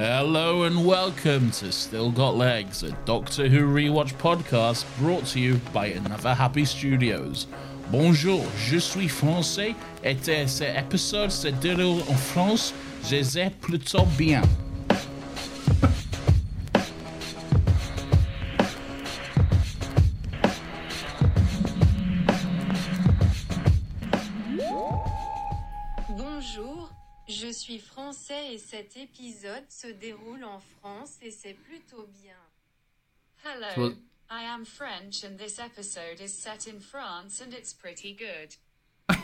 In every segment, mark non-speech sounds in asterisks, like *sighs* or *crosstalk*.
Hello and welcome to Still Got Legs, a Doctor Who rewatch podcast brought to you by Another Happy Studios. Bonjour, je suis français et cet épisode se déroule en France. Je sais plutôt bien. Je suis français et cet épisode se déroule en France et c'est plutôt bien. Hello, I am French and this episode is set in France and it's pretty good. *laughs*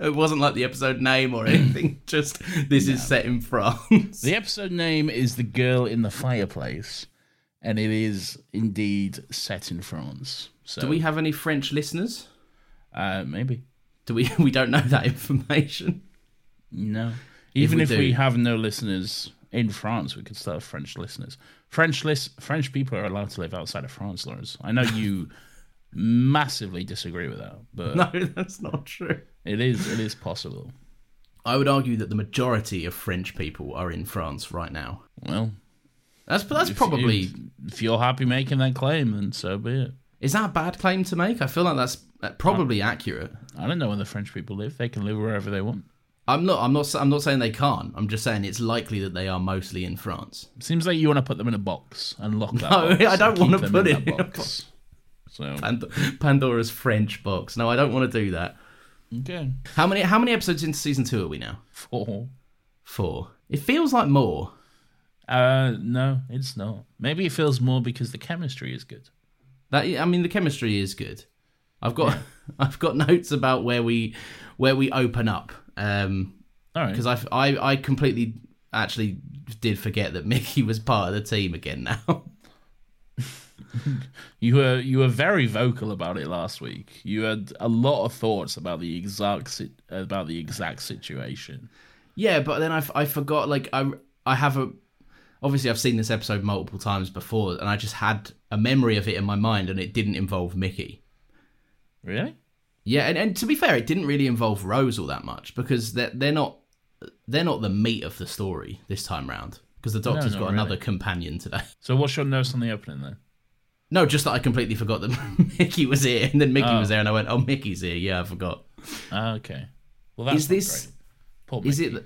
It wasn't like the episode name or anything. *laughs* Just this is set in France. The episode name is The Girl in the Fireplace, and it is indeed set in France. So, Do we have any French listeners? Uh, maybe. Do we? *laughs* We don't know that information. No. Even we if we, have no listeners in France, we could still have French listeners. French list French people are allowed to live outside of France, Laurence. I know you *laughs* massively disagree with that, but No, that's not true. it is it is possible. I would argue that the majority of French people are in France right now. Well, That's that's if- probably. if, if you're happy making that claim, then so be it. Is that a bad claim to make? I feel like that's uh, probably accurate. I don't know where the French people live. They can live wherever they want. I'm not. I'm not. I'm not saying they can't. I'm just saying it's likely that they are mostly in France. Seems like you want to put them in a box and lock that. No, *laughs* I don't wanna them put in it in a box. So Pand- Pandora's French box. No, I don't want to do that. okay, How many? How many episodes into season two are we now? four. Four. It feels like more. Uh, no, it's not. Maybe it feels more because the chemistry is good. That I mean, the chemistry is good. I've got *laughs* I've got notes about where we where we open up. Um, All right. because I, I I completely actually did forget that *laughs* Mickey was part of the team again now. *laughs* You were you were very vocal about it last week. You had a lot of thoughts about the exact about the exact situation. yeah, but then I, I forgot like I I have a obviously I've seen this episode multiple times before and I just had a memory of it in my mind and it didn't involve Mickey. Really? Yeah, and, and to be fair, it didn't really involve Rose all that much because they're they're not they're not the meat of the story this time round because the Doctor's not got really. another companion today. *laughs* So what's your notes on the opening then? No, just that I completely forgot that *laughs* Mickey was here, and then Mickey Oh. was there, and I went, "Oh, Mickey's here." Yeah, I forgot. Ah, okay. Well, that's is this. Is it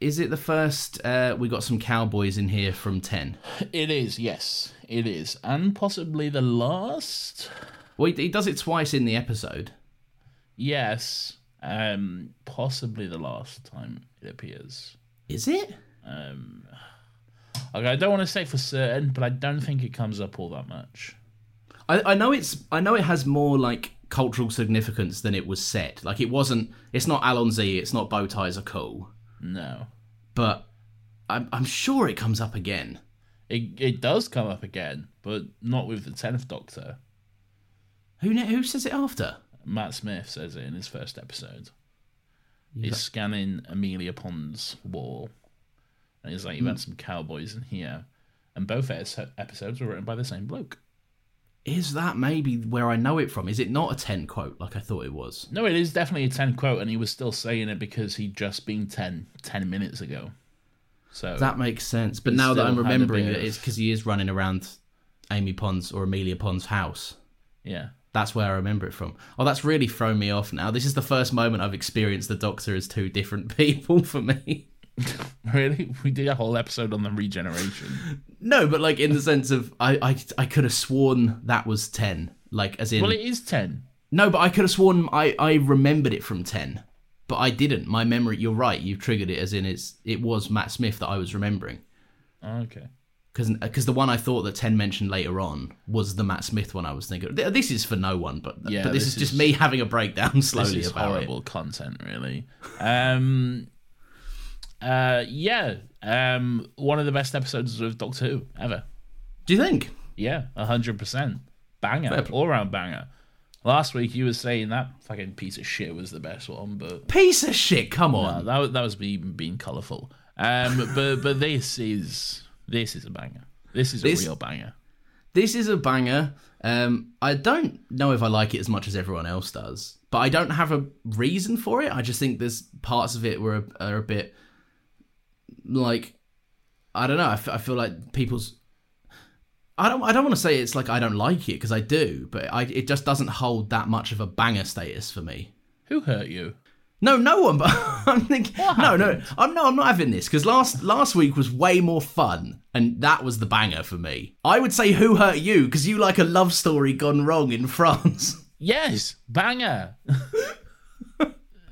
is it the first uh, we got some cowboys in here from ten? It is. Yes, it is, and possibly the last. Well, he, he does it twice in the episode. Yes, um, possibly the last time it appears. Is it? Um, okay, I don't want to say for certain, but I don't think it comes up all that much. I, I know it's I know it has more like cultural significance than it was set. Like it wasn't. It's not Allons-y. It's not bow ties are cool. No, But I'm I'm sure it comes up again. it it does come up again, but not with the tenth Doctor. Who who says it after? Matt Smith says it in his first episode. He's scanning Amelia Pond's wall. And he's like, You've had hmm. some cowboys in here. And both episodes were written by the same bloke. Is that maybe where I know it from? Is it not a 10 quote like I thought it was? No, it is definitely a 10 quote, and he was still saying it because he'd just been 10, 10 minutes ago. So That makes sense. But now that I'm remembering it, it's because he is running around Amy Pond's or Amelia Pond's house. Yeah. That's where I remember it from. Oh, that's really thrown me off now. This is the first moment I've experienced the Doctor as two different *laughs* people for me. *laughs* Really? We did a whole episode on the regeneration. No, but like in the sense of I, I, I could have sworn that was ten. Like as in well, it is 10. no, but I could have sworn I, I remembered it from ten, but I didn't. My memory. You're right. You've triggered it as in it's it was Matt Smith that I was remembering Okay. Because the one I thought that ten mentioned later on was the Matt Smith one I was thinking. Th- This is for no one, but Yeah, but this, this is just me having a breakdown *laughs* slowly this is about horrible it. content, really. Um, uh, yeah. Um, one of the best episodes of Doctor Who ever. Do you think? Yeah, hundred percent. Banger, all around banger. Last week you were saying that fucking piece of shit was the best one, but Piece of shit! Come no, on. that was, that was me being colourful. Um, but but this is this is a banger. This is a real banger. This is a banger. Um, I don't know if I like it as much as everyone else does, but I don't have a reason for it. I just think there's parts of it were are a bit like I don't know. I, f- I feel like people's. I don't. I don't want to say it's like I don't like it because I do, but I, it just doesn't hold that much of a banger status for me. Who hurt you? No, no one. But *laughs* I'm thinking. No, no. I'm no. I'm not having this because last last week was way more fun, and that was the banger for me. I would say "Who Hurt You" because you like a love story gone wrong in *laughs* France. Yes, banger. *laughs*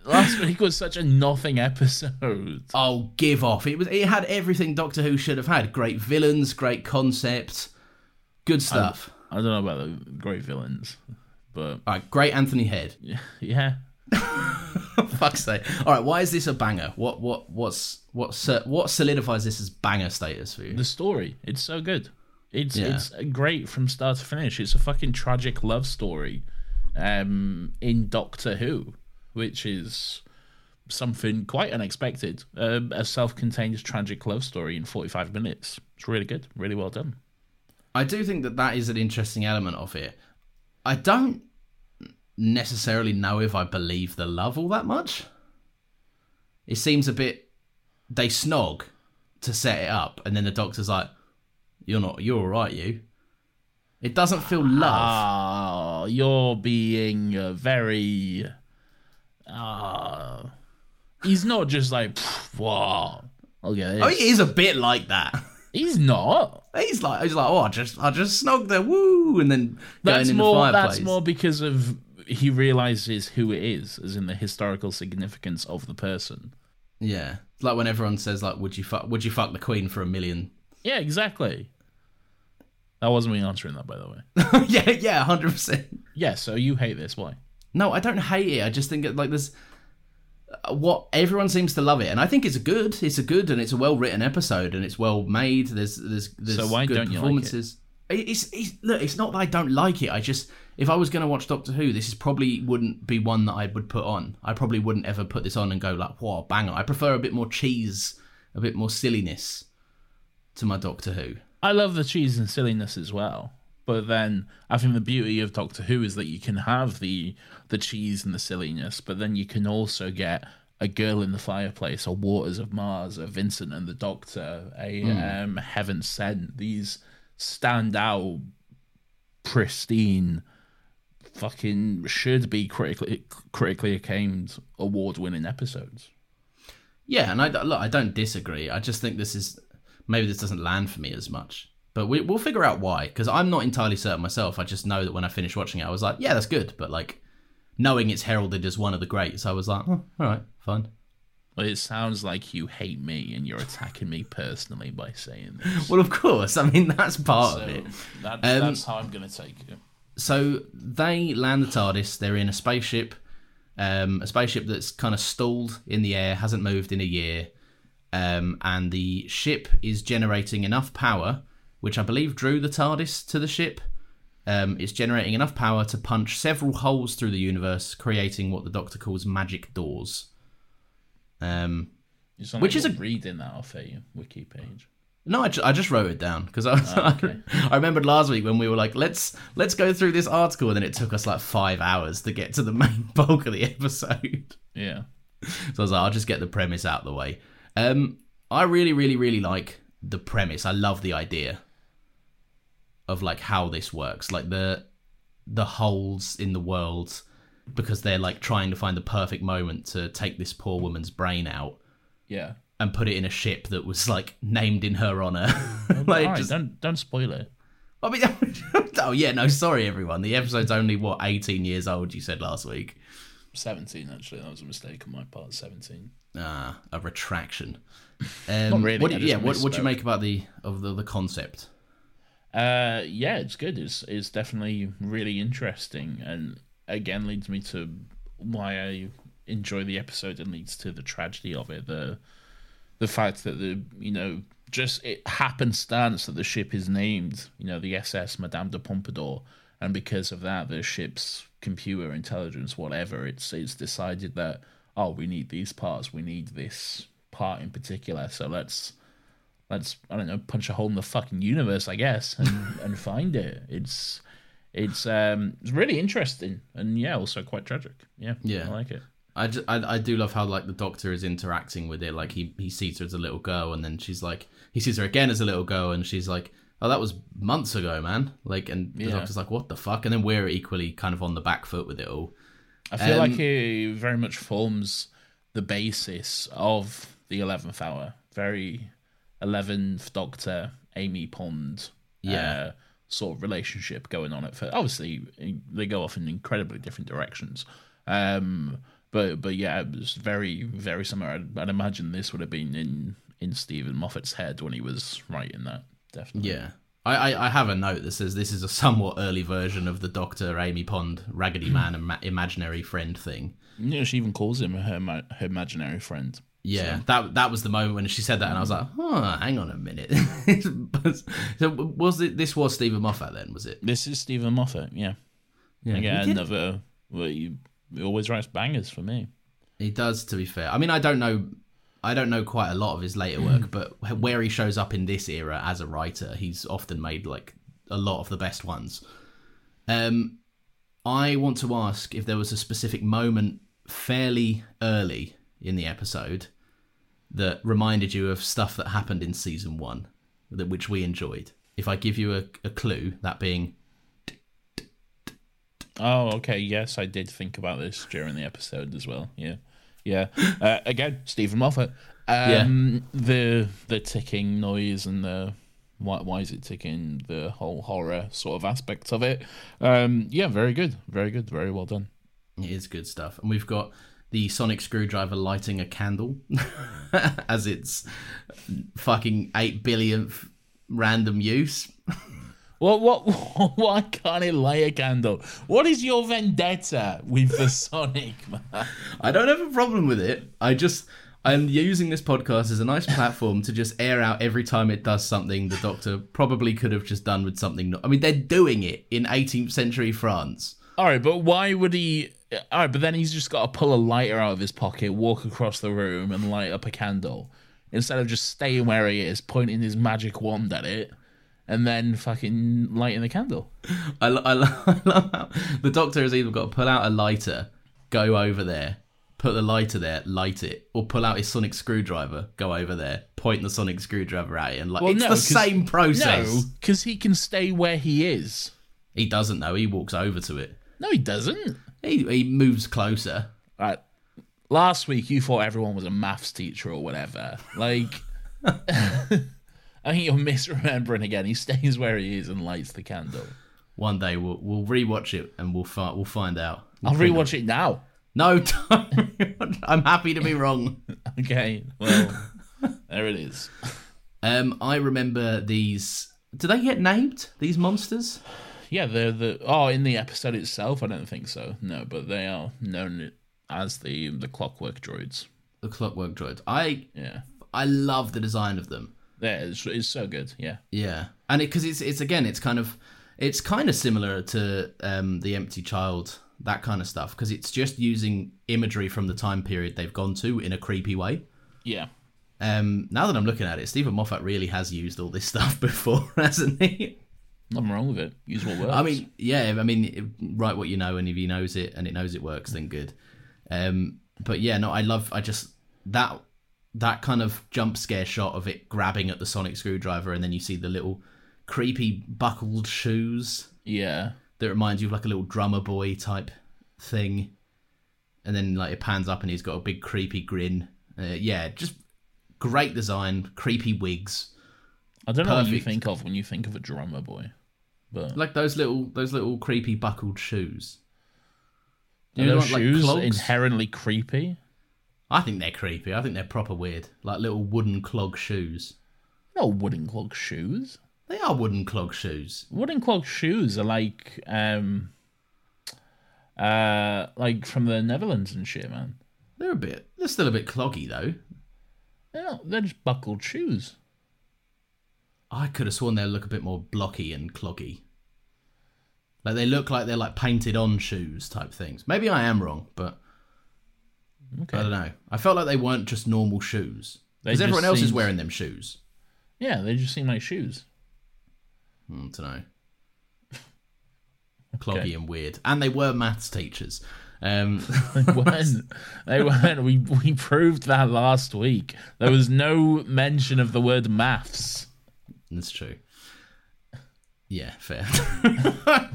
Last week was such a nothing episode. Oh, give off! It was. It had everything Doctor Who should have had. Great villains, great concept, good stuff. I don't know about the great villains, but All right, great Anthony Head. yeah. *laughs* Fuck's sake! All right, why is this a banger? What what what's what what solidifies this as banger status for you? The story, it's so good. It's Yeah. it's great from start to finish. It's a fucking tragic love story, um, in Doctor Who, which is something quite unexpected. Um, a self-contained tragic love story in forty-five minutes. It's really good, really well done. I do think that that is an interesting element of it. I don't necessarily know if I believe the love all that much. It seems a bit they snog to set it up, and then the doctor's like, "You're not. You're all right. You." It doesn't feel love. Ah, you're being very. Uh, he's not just like, wow. This. oh, he is a bit like that. He's not. He's like, he's like, oh, I just, I just snogged there, woo, and then That's going in more. the fireplace. That's more because of he realizes who it is, as in the historical significance of the person. Yeah, it's like when everyone says, like, would you fuck, would you fuck the queen for a million? Yeah, exactly. That wasn't me answering that, by the way. *laughs* yeah, yeah, hundred percent. Yeah. So you hate this? Why? No, I don't hate it. I just think it, like there's uh, what everyone seems to love it, and I think it's a good, it's a good, and it's a well written episode, and it's well made. There's there's there's So why good don't you like performances. It- It's, it's look, it's not that I don't like it. I just if I was going to watch Doctor Who, this is probably wouldn't be one that I would put on. I probably wouldn't ever put this on and go like, "Wow, banger!" I prefer a bit more cheese, a bit more silliness to my Doctor Who. I love the cheese and silliness as well. But then I think the beauty of Doctor Who is that you can have the the cheese and the silliness, but then you can also get a girl in the fireplace, a Waters of Mars, a Vincent and the Doctor, a um, Heaven Sent. These stand out, pristine, fucking should be critically critically acclaimed, award winning episodes. Yeah, and I look, I don't disagree. I just think this is maybe this doesn't land for me as much, but we, we'll figure out why. Because I'm not entirely certain myself. I just know that when I finished watching it, I was like, yeah, that's good. But like knowing it's heralded as one of the greats, I was like, oh, all right, fine. Well, it sounds like you hate me and you're attacking me personally by saying this. *laughs* Well, of course. I mean, that's part So of it. that, Um, that's how I'm going to take it. So they land the TARDIS. They're in a spaceship, um, a spaceship that's kind of stalled in the air, hasn't moved in a year, um, and the ship is generating enough power, which I believe drew the TARDIS to the ship. Um, it's generating enough power to punch several holes through the universe, creating what the Doctor calls magic doors. Um, Which like is a- reading that off a wiki page. No, I, ju- I just wrote it down because I was, Oh, okay. *laughs* I remembered last week when we were like, let's let's go through this article, and then it took us like five hours to get to the *laughs* main bulk of the episode. Yeah. So I was like, I'll just get the premise out of the way. Um, I really, really, really like the premise. I love the idea of like how this works, like the the holes in the world, because they're like trying to find the perfect moment to take this poor woman's brain out Yeah. And put it in a ship that was like named in her honor. *laughs* like, All right, just- don't don't spoil it. I mean, *laughs* oh yeah, no, sorry everyone. The episode's only what eighteen years old. You said last week. Seventeen actually. That was a mistake on my part. Seventeen. Ah, a retraction. *laughs* Um, Not really, What, I do- yeah, what, what do you make about the of the, the concept? Uh, yeah, it's good. It's it's definitely really interesting, and again leads me to why I enjoy the episode and leads to the tragedy of it. The the fact that the you know just it happenstance that the ship is named you know the SS Madame de Pompadour, and because of that the ship's computer intelligence whatever it's it's decided that oh we need these parts we need this part in particular. So let's let's I don't know punch a hole in the fucking universe I guess and *laughs* and find it. It's it's um it's really interesting and yeah also quite tragic. Yeah Yeah. I like it I, ju- I, I do love how like the doctor is interacting with it. Like he he sees her as a little girl, and then she's like he sees her again as a little girl, and she's like, oh, that was months ago, man. Like, and the Yeah. doctor's like, what the fuck? And then we're equally kind of on the back foot with it all. I feel Um, like it very much forms the basis of the eleventh hour. Very eleventh Doctor, Amy Pond, Yeah. uh, sort of relationship going on at first. Obviously, they go off in incredibly different directions. Um, but but yeah, it was very very similar. I'd, I'd imagine this would have been in in Steven Moffat's head when he was writing that. Definitely. Yeah. I, I, I have a note that says this is a somewhat early version of the Doctor Amy Pond Raggedy Man *laughs* and ma- imaginary friend thing. Yeah, she even calls him her ma- her imaginary friend. Yeah, that that was the moment when she said that, and I was like, "Oh, hang on a minute." *laughs* So was it? This was Steven Moffat then? Was it? This is Steven Moffat. Yeah. Yeah, Again, another. Well, he, he always writes bangers for me. He does, to be fair. I mean, I don't know, I don't know quite a lot of his later work, *clears throat* but where he shows up in this era as a writer, he's often made like a lot of the best ones. Um, I want to ask if there was a specific moment fairly early in the episode that reminded you of stuff that happened in season one, that which we enjoyed. If I give you a, a clue, that being Oh, okay. Yes, I did think about this during the episode as well. Yeah, yeah. *gasps* Uh, again, Steven Moffat. Um, The the ticking noise and the why why is it ticking? The whole horror sort of aspect of it. Um, yeah, very good, very good, very well done. It is good stuff. And we've got the sonic screwdriver lighting a candle *laughs* as its fucking 8 billionth random use. *laughs* What what *laughs* why can't it light a candle? What is your vendetta with the *laughs* Sonic man? I don't have a problem with it. I just I'm using this podcast as a nice platform to just air out every time it does something the doctor probably could have just done with something. no- I mean, they're doing it in 18th century France. All right, but why would he? All right, but then he's just got to pull a lighter out of his pocket, walk across the room, and light up a candle instead of just staying where he is, pointing his magic wand at it, and then fucking lighting the candle. *laughs* I, lo- I, lo- *laughs* I love how the doctor has either got to pull out a lighter, go over there, put the lighter there, light it, or pull out his sonic screwdriver, go over there, point the sonic screwdriver at it, and like it's the 'cause- same process. No, because he can stay where he is. He doesn't though. He walks over to it. No, he doesn't. He he moves closer. Right. Last week you thought everyone was a maths teacher or whatever. Like, *laughs* I think you're misremembering again. He stays where he is and lights the candle. One day we'll we'll rewatch it and we'll fi- we'll find out. I'll rewatch it now. No, *laughs* don't. I'm happy to be wrong. *laughs* Okay, well, there it is. Um, I remember these. Do they get named? These monsters? Yeah, they're the oh, in the episode itself, I don't think so. No, but they are known as the the clockwork droids. The clockwork droids. I Yeah, I love the design of them. Yeah, it's, it's so good. Yeah, Yeah, and because it's it's again it's kind of it's kind of similar to um, the Empty Child that kind of stuff, because it's just using imagery from the time period they've gone to in a creepy way. Yeah. Um, now that I'm looking at it, Steven Moffat really has used all this *laughs* stuff before, hasn't he? Nothing wrong with it. Use what works. I mean, yeah, I mean, write what you know, and if he knows it and it knows it works, then good. Um, but yeah, no, I love, I just that that kind of jump scare shot of it grabbing at the sonic screwdriver, and then you see the little creepy buckled shoes yeah. that reminds you of like a little drummer boy type thing, and then like it pans up and he's got a big creepy grin. Uh, yeah, just great design, creepy wigs. I don't know what you think of when you think of a drummer boy, but like those little those little creepy buckled shoes. You know, like shoes clogs? inherently creepy? I think they're creepy. I think they're proper weird, like little wooden clog shoes. No wooden clog shoes. They are wooden clog shoes. Wooden clog shoes are like um uh like from the Netherlands and shit, man. They're a bit. They're still a bit cloggy though. They're not, they're just buckled shoes. I could have sworn they look a bit more blocky and cloggy. Like they look like they're like painted on shoes type things. Maybe I am wrong, but Okay. I don't know. I felt like they weren't just normal shoes because everyone else is wearing them shoes. Yeah, they just seem like shoes. I don't know. *laughs* Cloggy and weird, and they were maths teachers. Um, *laughs* They weren't. they weren't. We we proved that last week. There was no mention of the word maths. That's true. Yeah, fair. *laughs*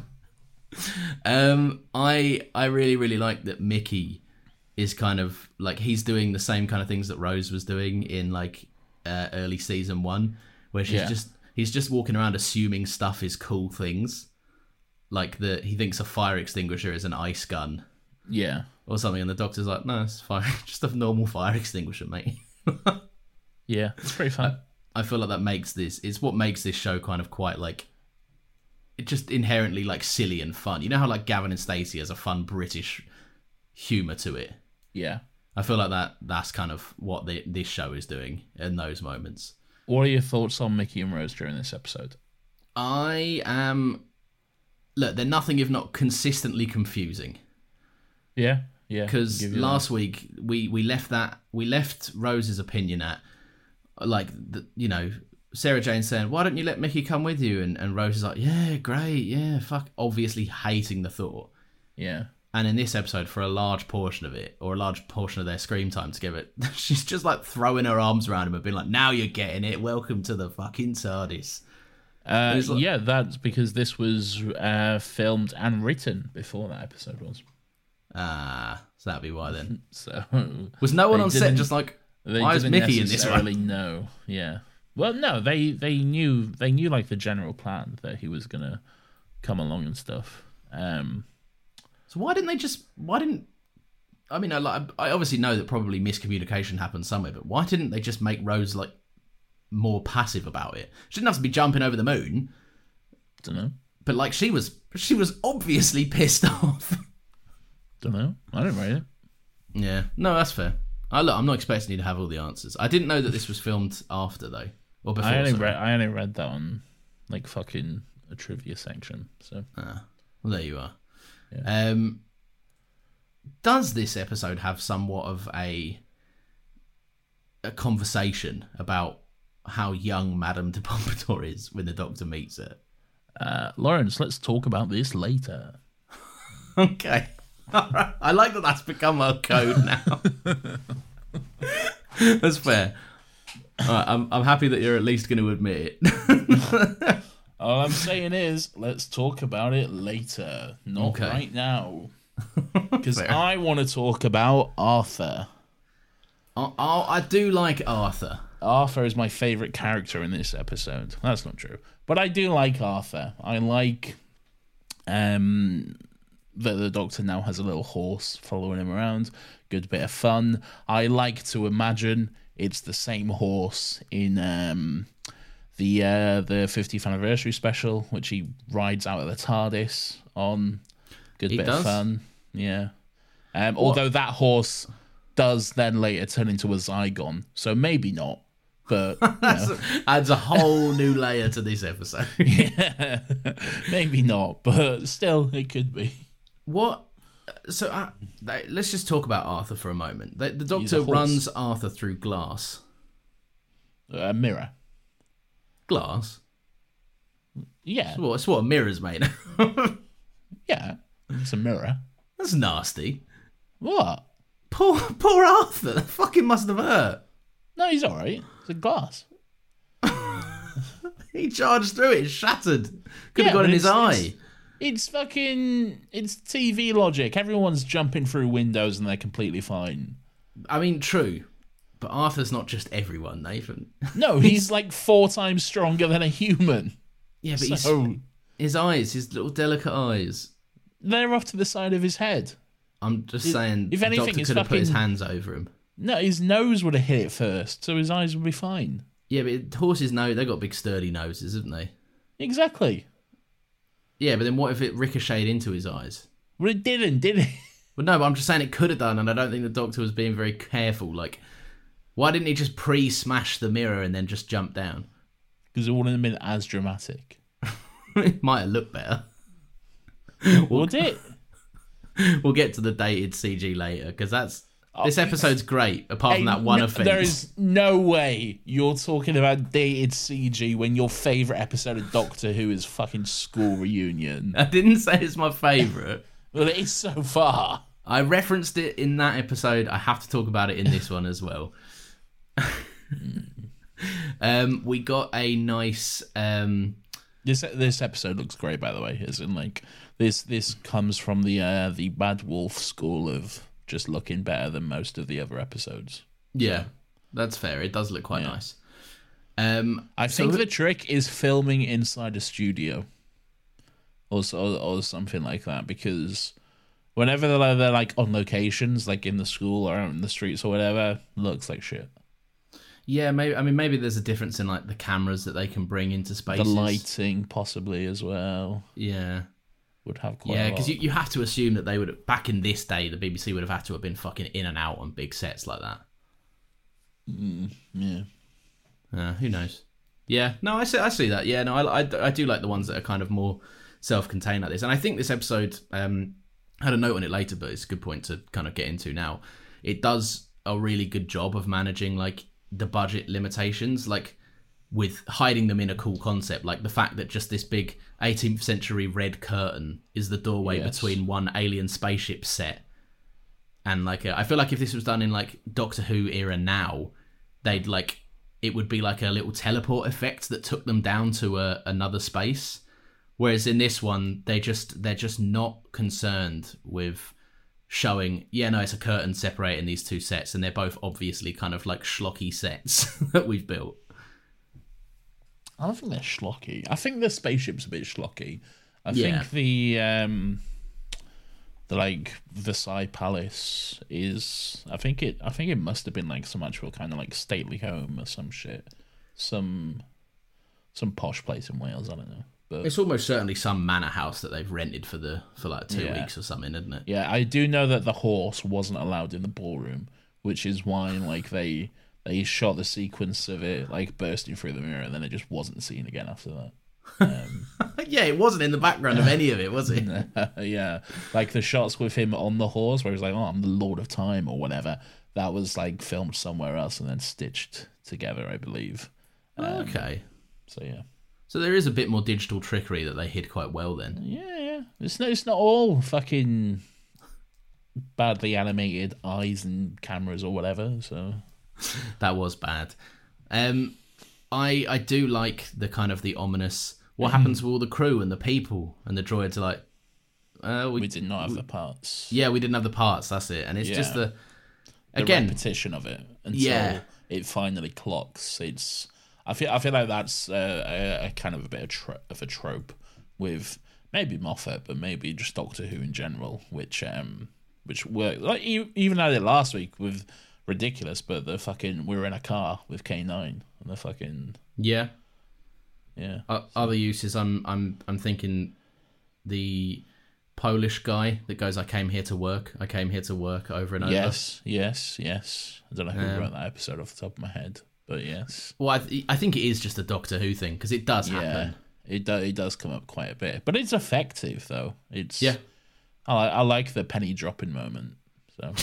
um, I I really really like that Mickey is kind of like he's doing the same kind of things that Rose was doing in like uh, early season one, where she's Yeah. just he's just walking around assuming stuff is cool things, like the he thinks a fire extinguisher is an ice gun Yeah, or something, and the doctor's like, no, it's fire, *laughs* just a normal fire extinguisher, mate. *laughs* yeah, it's pretty fun. I feel like that makes this it's what makes this show kind of quite like it just inherently like silly and fun. You know how like Gavin and Stacey has a fun British humor to it. Yeah. I feel like that that's kind of what the, this show is doing in those moments. What are your thoughts on Mickey and Rose during this episode? I am look, they're nothing if not consistently confusing. Yeah, yeah. because give you last week we we left that we left Rose's opinion at like the, you know Sarah Jane saying why don't you let Mickey come with you and and Rose is like yeah great yeah fuck obviously hating the thought. Yeah, and in this episode for a large portion of it or a large portion of their screen time together *laughs* she's just like throwing her arms around him and being like now you're getting it welcome to the fucking TARDIS uh, like- yeah. That's because this was uh, filmed and written before that episode was. ah so that'd be why then *laughs* So was no one on set just like why is Mickey in this one no Yeah. Well, no, they they knew they knew like the general plan that he was gonna come along and stuff. Um, So why didn't they just? Why didn't? I mean, I, I obviously know that probably miscommunication happened somewhere, but why didn't they just make Rose like more passive about it? She didn't have to be jumping over the moon, don't know, but like she was, she was obviously *laughs* pissed off. don't know. I didn't write it. yeah, no, that's fair. I look, I'm not expecting you to have all the answers. I didn't know that this was filmed after though, or before. I only sorry. read I only read that on like fucking a trivia section. So Ah, well, there you are. Um, does this episode have somewhat of a a conversation about how young Madame de Pompadour is when the Doctor meets her? uh, Laurence, let's talk about this later. *laughs* Okay. *laughs* I like that that's become our code now. *laughs* that's fair. All right, I'm I'm happy that you're at least going to admit it. All I'm saying is, let's talk about it later, not Okay. right now, *laughs* because I want to talk about Arthur. oh, oh, I do like Arthur. Arthur is my favorite character in this episode. That's not true, but I do like Arthur. I like um that the Doctor now has a little horse following him around. Good bit of fun. I like to imagine it's the same horse in um the uh the 50th anniversary special, which he rides out of the TARDIS on. Good bit does? of fun. Yeah. Um, although that horse does then later turn into a Zygon, so maybe not. But *laughs* you Adds a whole new layer to this episode. *laughs* yeah, *laughs* maybe not. But still, it could be. What so uh, they- let's just talk about Arthur for a moment. The, the Doctor runs Arthur through glass. A mirror. Glass. Yeah. It's what, it's what a mirror's made. *laughs* Yeah. It's a mirror. That's nasty. What? Poor, poor Arthur. That fucking must have hurt. No, he's all right. It's a glass. *laughs* He charged through it. Shattered. Could have Yeah, got in his eye. it's- It's fucking. It's TV logic. Everyone's jumping through windows and they're completely fine. I mean, true. But Arthur's not just everyone, Nathan. *laughs* No, he's like four times stronger than a human. Yeah, but So- he's, his eyes, his little delicate eyes. They're off to the side of his head. I'm just If- saying, if the anything, doctor could have put his hands over him. No, his nose would have hit it first, so his eyes would be fine. Yeah, but horses know they've got big sturdy noses, haven't they? Exactly. Yeah, but then what if it ricocheted into his eyes? Well, it didn't, did it? Well, no, but I'm just saying it could have done, and I don't think the doctor was being very careful. Like, why didn't he just pre-smash the mirror and then just jump down? Because it wouldn't have been as dramatic. *laughs* it might have looked better. Would it? *laughs* We'll get to the dated CG later because that's Oh, this episode's great. Apart from that one no- offense, There is no way you're talking about dated CG when your favourite episode of Doctor Who is fucking school reunion. *laughs* I didn't say it's my favorite. well, it is so far. I referenced it in that episode. I have to talk about it in this one as well. *laughs* um, we got a nice. Um, This this episode looks great, by the way. As in, like this this comes from the uh, the Bad Wolf school of just looking better than most of the other episodes. yeah, that's fair. It does look quite Yeah. nice. Um, I so- think the trick is filming inside a studio, or so, or something like that. Because whenever they're, they're like on locations, like in the school or out in the streets or whatever, looks like shit. Yeah, maybe. I mean, maybe there's a difference in like the cameras that they can bring into spaces. The lighting, possibly as well, Yeah. would have quite. Yeah, because you, you have to assume that they would back in this day, the BBC would have had to have been fucking in and out on big sets like that. yeah. Uh, who knows? Yeah, no, I see. I see that. Yeah, no, I, I, I do like the ones that are kind of more self-contained like this, and I think this episode um, I had a note on it later, but it's a good point to kind of get into now. It does a really good job of managing like the budget limitations, like with hiding them in a cool concept, like the fact that just this big 18th century red curtain is the doorway Yes. between one alien spaceship set and like uh, I feel like if this was done in like Doctor Who era now, they'd like it would be like a little teleport effect that took them down to a, another space. Whereas in this one, they just they're just not concerned with showing. Yeah, no, it's a curtain separating these two sets, and they're both obviously kind of like schlocky sets *laughs* that we've built. I don't think they're schlocky. I think the spaceship's a bit schlocky. I Yeah. think the um the like Versailles Palace is I think it I think it must have been like some actual kind of like stately home or some shit. Some some posh place in Wales, I don't know. But It's almost certainly some manor house that they've rented for the for like two Yeah. weeks or something, isn't it? yeah, I do know that the horse wasn't allowed in the ballroom, which is why like they they shot the sequence of it like bursting through the mirror and then it just wasn't seen again after that. *laughs* yeah, it wasn't in the background of any of it, was it? *laughs* yeah, like the shots with him on the horse, where he's like, "Oh, I'm the Lord of Time" or whatever. That was like filmed somewhere else and then stitched together, I believe. Um, okay. So yeah, So there is a bit more digital trickery that they hid quite well then. yeah, yeah. It's not, it's not all fucking badly animated eyes and cameras or whatever. So *laughs* that was bad. Um, I I do like the kind of the ominous. What happens to all the crew and the people and the droids are like. Uh, we, we did not have the parts. Yeah, we didn't have the parts. That's it, and it's just the the again. repetition of it until Yeah. it finally clocks. It's I feel I feel like that's uh, a, a kind of a bit of, tro- of a trope with maybe Moffat, but maybe just Doctor Who in general, which um which worked. Like even had it last week with ridiculous, but the fucking we were in a car with K nine and the fucking Yeah. yeah O- other uses, I'm I'm I'm thinking the Polish guy that goes, "I came here to work. I came here to work." Over and over. yes yes yes. I don't know who Um, wrote that episode off the top of my head, but yes. Well, I, th- I think it is just a Doctor Who thing because it does Yeah, happen. it do, it does come up quite a bit, but it's effective though. It's Yeah. I, I like the penny dropping moment. So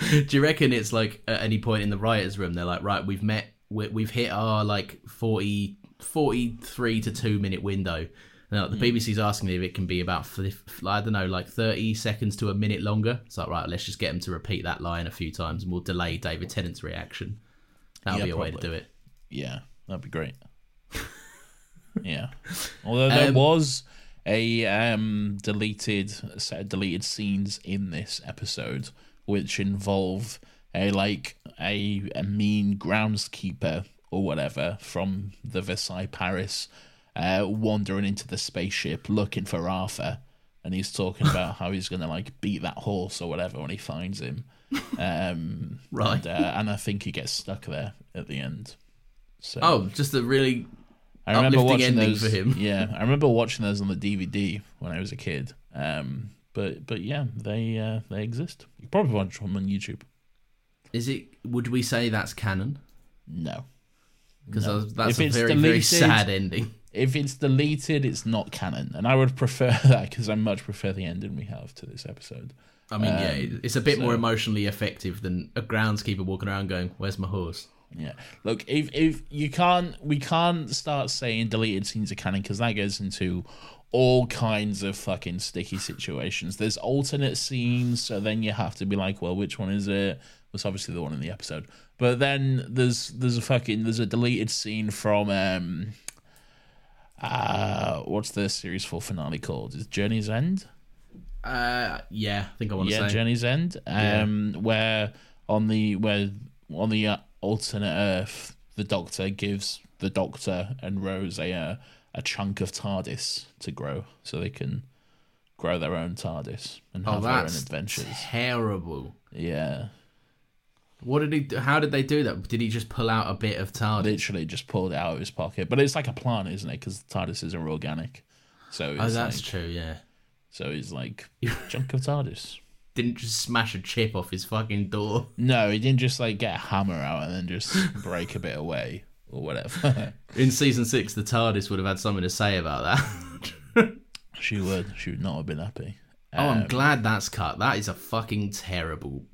*laughs* Do you reckon it's like at any point in the writers' room they're like, right, we've met, we- we've hit our like 40, 43 to two minute window. Now the hmm. BBC's asking me if it can be about I don't know, like thirty seconds to a minute longer. It's like right, let's just get them to repeat that line a few times, and we'll delay David Tennant's reaction. That'll Yeah, be a way to do it. yeah, that'd be great. *laughs* yeah. Although there Um, was a um, deleted a set of deleted scenes in this episode which involve a like a, a mean groundskeeper or whatever from the Versailles Paris uh, wandering into the spaceship looking for Arthur and he's talking about how he's gonna like beat that horse or whatever when he finds him. Um, Right. and, uh, and I think he gets stuck there at the end. So Oh, just a really I remember uplifting watching ending those. for him. Yeah, I remember watching those on the DVD when I was a kid. Um, but but yeah, they uh, they exist. You probably watch them on YouTube. Is it? Would we say that's canon? No, Because No. that's If a very very sad ending. if it's deleted, it's not canon, and I would prefer *laughs* that because I much prefer the ending we have to this episode. I mean, yeah, Um, it's a bit more emotionally effective than a groundskeeper walking around going, "Where's my horse?" Yeah. Look, if if you can't, we can't start saying deleted scenes are canon because that goes into all kinds of fucking sticky situations. There's alternate scenes, so then you have to be like, well, which one is it? It's obviously the one in the episode. But then there's there's a fucking there's a deleted scene from um uh what's the series four finale called? Is Journey's End? Uh, yeah, I think I want to say yeah, say. Journey's End, um, where on the where on the uh, alternate Earth, the Doctor gives the Doctor and Rose a uh, a chunk of TARDIS to grow, so they can grow their own TARDIS and Oh, have their own adventures. terrible. Yeah, What did he? do- How did they do that? Did he just pull out a bit of TARDIS? literally just pulled it out of his pocket, but it's like a plant, isn't it? Because TARDIS isn't organic. So it's Oh, that's like, true. Yeah, So he's like chunk of TARDIS. didn't just smash a chip off his fucking door. No, he didn't just like get a hammer out and then just *laughs* break a bit away or whatever. *laughs* In season six, the TARDIS would have had something to say about that. *laughs* she would. She would not have been happy. oh, I'm Um, glad that's cut. That is a fucking terrible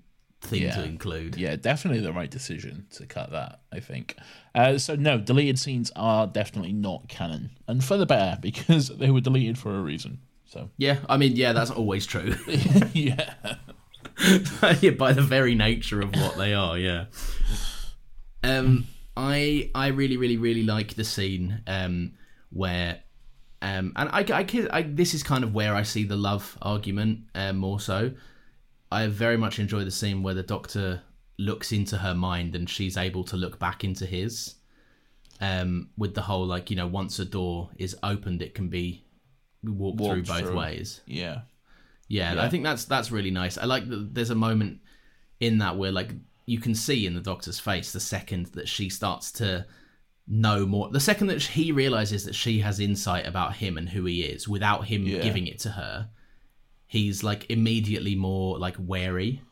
thing Yeah. to include. Yeah, definitely the right decision to cut that, I think. Uh, so, no, deleted scenes are definitely not canon. And for the better, because they were deleted for a reason. So, Yeah, I mean, yeah, that's always true. *laughs* *laughs* yeah. yeah, by the very nature of what they are, yeah. Um, I I really really really like the scene um where um and I I, I this is kind of where I see the love argument um, more so. I very much enjoy the scene where the Doctor looks into her mind and she's able to look back into his. Um, with the whole like you know once a door is opened, it can be walked, through both through. ways. Yeah. Yeah, Yeah. I think that's that's really nice. I like that there's a moment in that where like you can see in the doctor's face the second that she starts to know more the second that he realizes that she has insight about him and who he is without him Yeah. giving it to her he's like immediately more like wary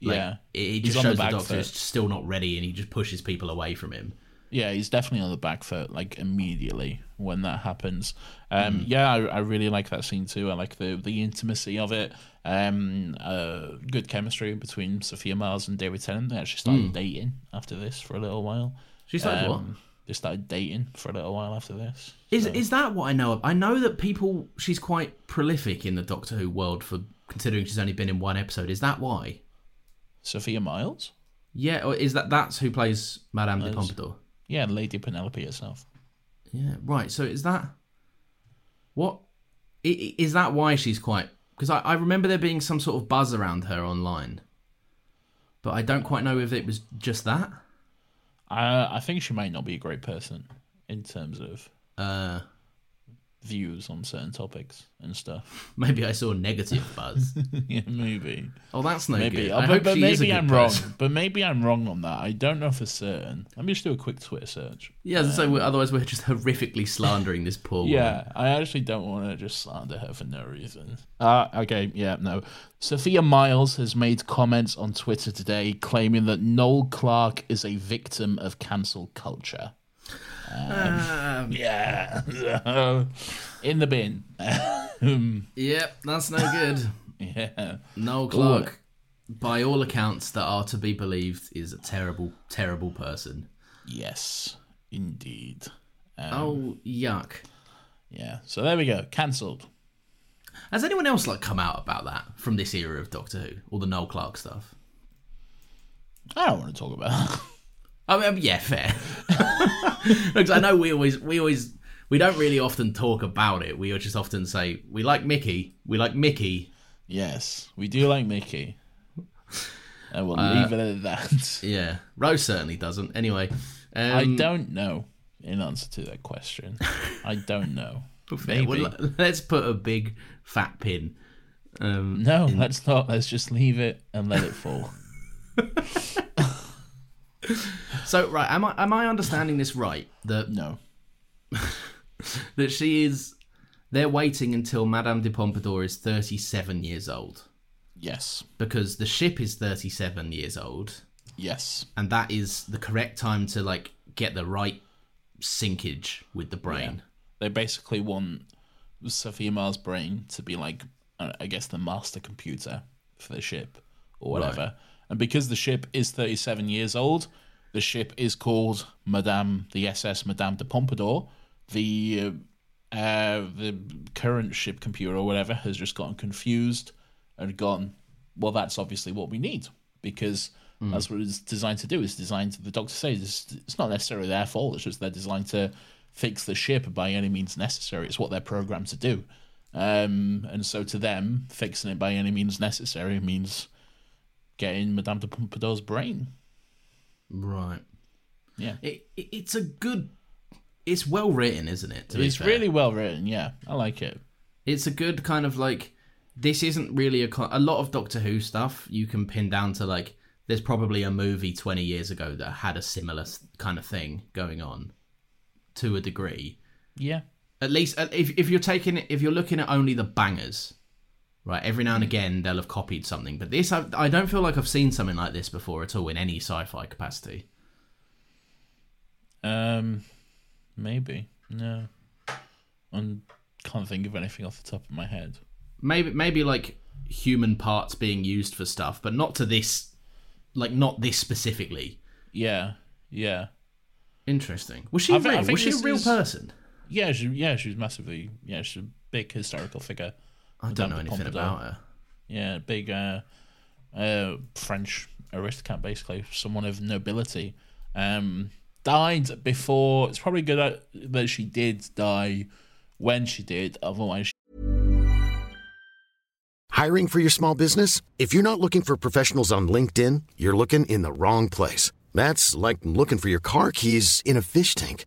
like, Yeah. it, it just the shows the, back doctor is still not ready and he just pushes people away from him Yeah, he's definitely on the back foot, like immediately when that happens. Um, Mm. Yeah, I, I really like that scene too. I like the the intimacy of it. Um, uh, good chemistry between Sophia Myles and David Tennant. They actually started Mm. dating after this for a little while. She started what? They started dating for a little while after this. Is So- is that what I know of? I know that people she's quite prolific in the Doctor Who world for considering she's only been in one episode. Is that why? Sophia Myles? Yeah, or is that that's who plays Madame de Pompadour? Yeah, Lady Penelope herself. Yeah, right. So is that what is that why she's quite? Because I, I remember there being some sort of buzz around her online, but I don't quite know if it was just that. I I think she might not be a great person in terms of Uh, views on certain topics and stuff. *laughs* maybe I saw negative buzz. *laughs* yeah, maybe. oh, that's no maybe. good. Oh, I but but she is a maybe I'm person. wrong. But maybe I'm wrong on that. I don't know for certain. Let me just do a quick Twitter search. Yeah, so we- otherwise we're just horrifically slandering this poor woman. Yeah, I actually don't want to just slander her for no reason. Uh, okay, yeah, no. Sophia Myles has made comments on Twitter today claiming that Noel Clarke is a victim of cancel culture. Um, Yeah. *laughs* In the bin. *laughs* Yep, that's no good. *laughs* Yeah. Noel Clarke, by all accounts that are to be believed, is a terrible, terrible person. Yes, indeed. Um, oh, yuck. Yeah. So there we go. Cancelled. Has anyone else like come out about that from this era of Doctor Who, all the Noel Clarke stuff? I don't want to talk about that. I mean, yeah, fair. *laughs* Because I know we always, we always, we don't really often talk about it. We just often say we like Mickey, we like Mickey. Yes, we do like Mickey. And we'll Uh, leave it at that. *laughs* Yeah, Rose certainly doesn't. Anyway, um, I don't know. In answer to that question, I don't know. *laughs* Maybe. Well, let's put a big fat pin. Um, No, in- let's not. Let's just leave it and let it fall. So right, am I am I understanding this right? That no, *laughs* that she is. They're waiting until Madame de Pompadour is thirty-seven years old yes, because the ship is thirty-seven years old, yes, and that is the correct time to like get the right sinkage with the brain. they basically want Sophia Myles' brain to be like, uh, I guess, the master computer for the ship or whatever. And because the ship is 37 years old, the ship is called Madame the SS Madame de Pompadour. The uh, uh, the current ship computer or whatever has just gotten confused and gone. Well, that's obviously what we need because that's what it's designed to do. It's designed to, the doctor says it's, it's not necessarily their fault. It's just they're designed to fix the ship by any means necessary. It's what they're programmed to do. Um, and so to them, fixing it by any means necessary means getting Madame de Pompadour's brain. Right. Yeah. It, it it's a good. It's well written, isn't it? It's really well written. Yeah, I like it. it's a good kind of like this isn't really a a lot of Doctor Who stuff you can pin down to like there's probably a movie 20 years ago that had a similar kind of thing going on to a degree Yeah. at least if if you're taking it if you're looking at only the bangers right every now and again they'll have copied something but this I, I don't feel like I've seen something like this before at all in any sci-fi capacity Um, maybe no. I can't think of anything off the top of my head. maybe maybe like human parts being used for stuff but not to this like not this specifically Yeah, yeah, Interesting. Was she I thi- I Was she a real is- person? yeah. She, yeah, she's massively. Yeah, she's a big historical figure. I don't know anything Pompadour. about her. Yeah, big uh, uh, French aristocrat, basically, someone of nobility. Um, died before. It's probably good that- that she did die when she did. Otherwise, she- Hiring for your small business? If you're not looking for professionals on LinkedIn, you're looking in the wrong place. That's like looking for your car keys in a fish tank.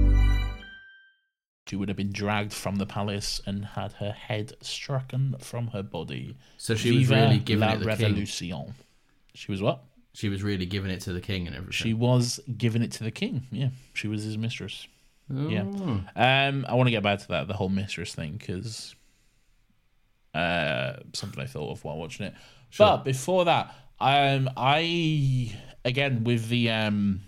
She would have been dragged from the palace and had her head stricken from her body. So she was really giving la it the king. revolution. She was what? She was really giving it to the king and everything. She was giving it to the king. Yeah, she was his mistress. Yeah. Oh. Um, I want to get back to that, the whole mistress thing, because uh, something I thought of while watching it. But before that, um, I again with the um,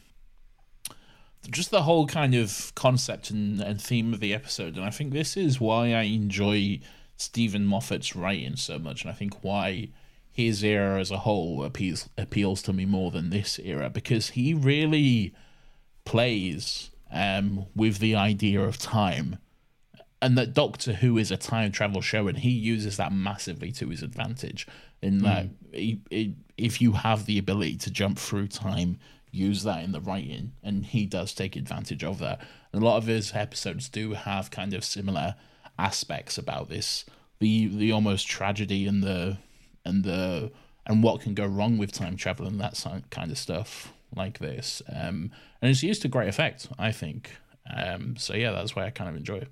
just the whole kind of concept and, and theme of the episode, and I think this is why I enjoy Steven Moffat's writing so much, and I think why his era as a whole appeals appeals to me more than this era because he really plays um, with the idea of time and that Doctor Who is a time travel show, and he uses that massively to his advantage. In that, he, he, if you have the ability to jump through time, use that in the writing, and he does take advantage of that. And a lot of his episodes do have kind of similar aspects about this, the the almost tragedy and the and the and what can go wrong with time travel and that kind of stuff like this. Um, and it's used to great effect, I think. Um, so yeah, that's why I kind of enjoy it.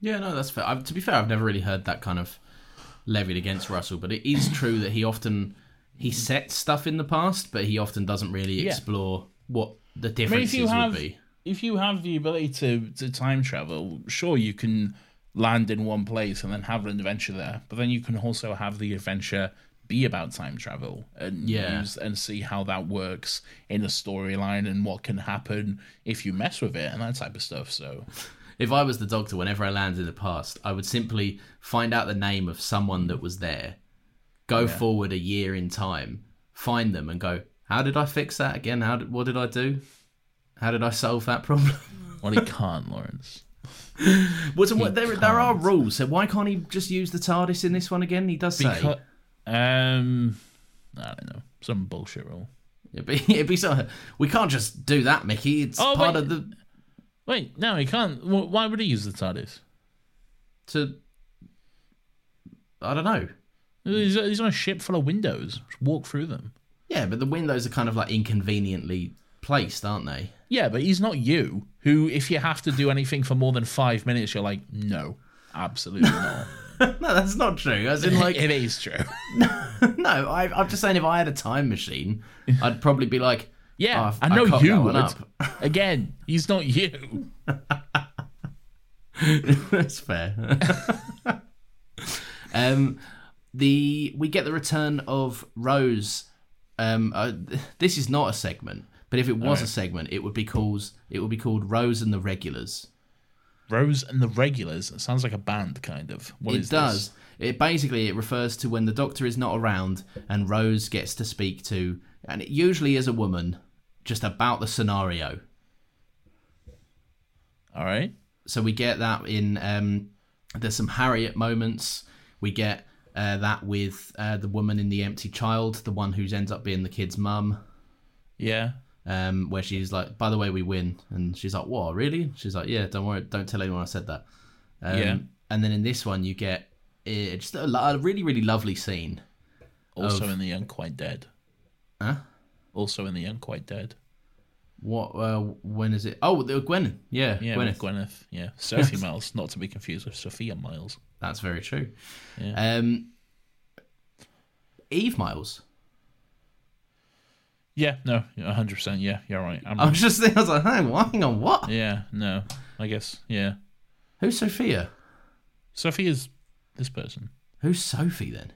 Yeah, no, that's fair. i to be fair, I've never really heard that kind of levied against Russell, but it is true that he often he mm. sets stuff in the past, but he often doesn't really Yeah. explore what the differences if you have would be. if you have the ability to to time travel, sure you can land in one place and then have an adventure there. But then you can also have the adventure be about time travel and Yeah. use and see how that works in a storyline and what can happen if you mess with it and that type of stuff. So If I was the doctor, whenever I landed in the past, I would simply find out the name of someone that was there, go forward a year in time, find them, and go, "How did I fix that again? How did, what did I do? How did I solve that *laughs* problem?" well, he can't, Laurence. *laughs* Well, so what, He there, there are rules. So why can't he just use the TARDIS in this one again? He does say. Um, I don't know some bullshit rule. It'd be, *laughs* it'd be so. We can't just do that, Mickey. It's Oh, part wait. of the Wait, no, he can't. Why would he use the TARDIS? to. I don't know. He's, he's on a ship full of windows. Just walk through them. Yeah, but the windows are kind of like inconveniently placed, aren't they? Yeah, but he's not you. Who, if you have to do anything for more than five minutes, you're like, no, absolutely not. *laughs* no, that's not true. As in, like, *laughs* it is true. *laughs* no, I, I'm just saying, if I had a time machine, I'd probably be like, Yeah, "Oh, I know cocked you would. up." Again, he's not you. That's fair. um, the we get the return of Rose. Um, uh, *laughs* this is not a segment, but if it was a segment, it would be called it would be called Rose and the Regulars. Rose and the Regulars. It sounds like a band, kind of. What it does. This? It basically it refers to when the Doctor is not around and Rose gets to speak to, and it usually is a woman, just about the scenario. All right. So we get that in. Um, there's some Harriet moments. We get uh, that with uh, the woman in the empty child, the one who ends up being the kid's mum. Yeah. Um, where she's like, "By the way, we win," and she's like, "What? Really?" She's like, "Yeah, don't worry, don't tell anyone I said that." Um, Yeah. And then in this one, you get uh, just a, a really, really lovely scene. Also of- in the Unquiet Dead. Huh? Also in the Unquiet Dead. What? Uh, when is it? Oh, the Gwen. Yeah, Yeah, Gwyneth. Gwyneth. Yeah. *laughs* Sophie Myles, not to be confused with Sophia Myles. That's very true. Yeah. Um, Eve Myles. Yeah, no, hundred percent. Yeah, you're right. I'm I was just thinking, I was like, hang on, hang on, what? Yeah, no, I guess. Yeah, Who's Sophia? Sophia's this person. Who's Sophie then?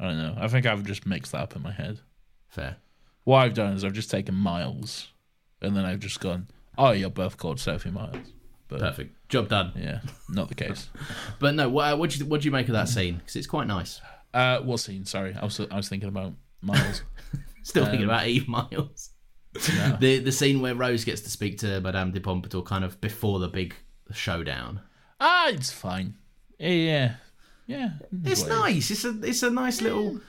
I don't know. I think I've just mixed that up in my head. Fair. What I've done is I've just taken Myles, and then I've just gone, "Oh, you're both called Sophie Myles." But Perfect. Job done. Yeah, not the case. *laughs* But no, what what do you what do you make of that scene? Because it's quite nice. Uh, what scene? Sorry, I was I was thinking about Myles. *laughs* Still thinking Um, about Eve Myles. No. The the scene where Rose gets to speak to Madame de Pompadour kind of before the big showdown. ah, it's fine. Yeah, yeah, yeah. It's what it is. nice. It's a it's a nice little.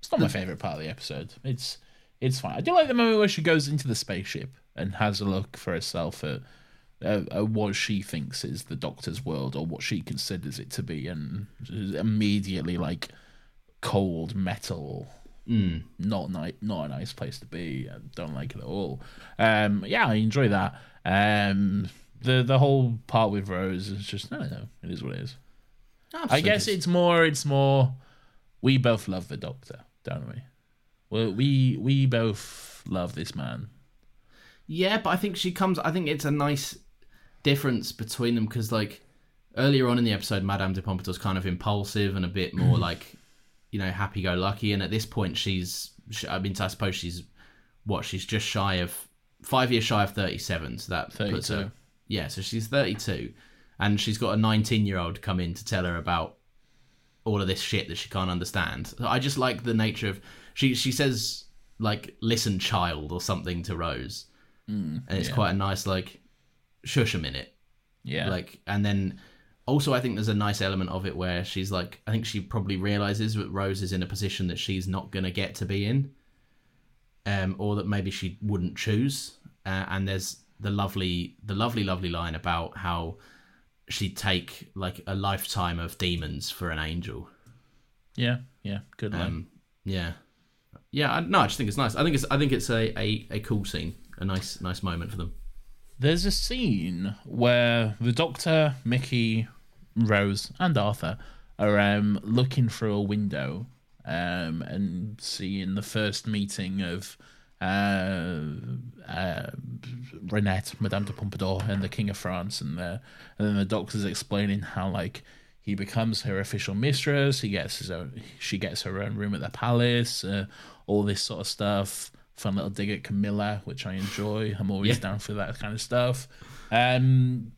It's not my favorite part of the episode. It's it's fine. I do like the moment where she goes into the spaceship and has a look for herself at, uh, at what she thinks is the Doctor's world or what she considers it to be, and immediately like cold metal. Mm. Not nice, not a nice place to be. I don't like it at all. Um, yeah, I enjoy that. Um, the the whole part with Rose is just no, don't. It is what it is. I guess it's more. It's more. We both love the Doctor, don't we? Well, we we both love this man. Yeah, but I think she comes. I think it's a nice difference between them because, like, earlier on in the episode, Madame de Pompadour's kind of impulsive and a bit more mm. like, you know, happy-go-lucky. And at this point, she's. She, I mean, I suppose she's what? She's just shy of five years shy of thirty-seven. So that puts her. Yeah, so she's thirty-two, and she's got a nineteen-year-old come in to tell her about all of this shit that she can't understand. I just like the nature of she. She says like, "Listen, child," or something to Rose mm, and it's yeah. quite a nice like shush a minute Yeah, like and then also i think there's a nice element of it where she's like i think she probably realizes that rose is in a position that she's not going to get to be in um, or that maybe she wouldn't choose. Uh, and there's the lovely, the lovely, lovely line about how she'd take like a lifetime of demons for an angel. Yeah, yeah, good line. Um, yeah, yeah. I, no, I just think it's nice. I think it's, I think it's a, a, a cool scene, a nice, nice moment for them. There's a scene where the Doctor, Mickey, Rose, and Arthur are um, looking through a window um, and seeing the first meeting of uh, uh, Renette, Madame de Pompadour, and the King of France, and the and then the Doctor's explaining how like he becomes her official mistress. He gets his own. She gets her own room at the palace. Uh, all this sort of stuff. Fun little dig at Camilla, which I enjoy. I'm always Yeah. down for that kind of stuff. Um,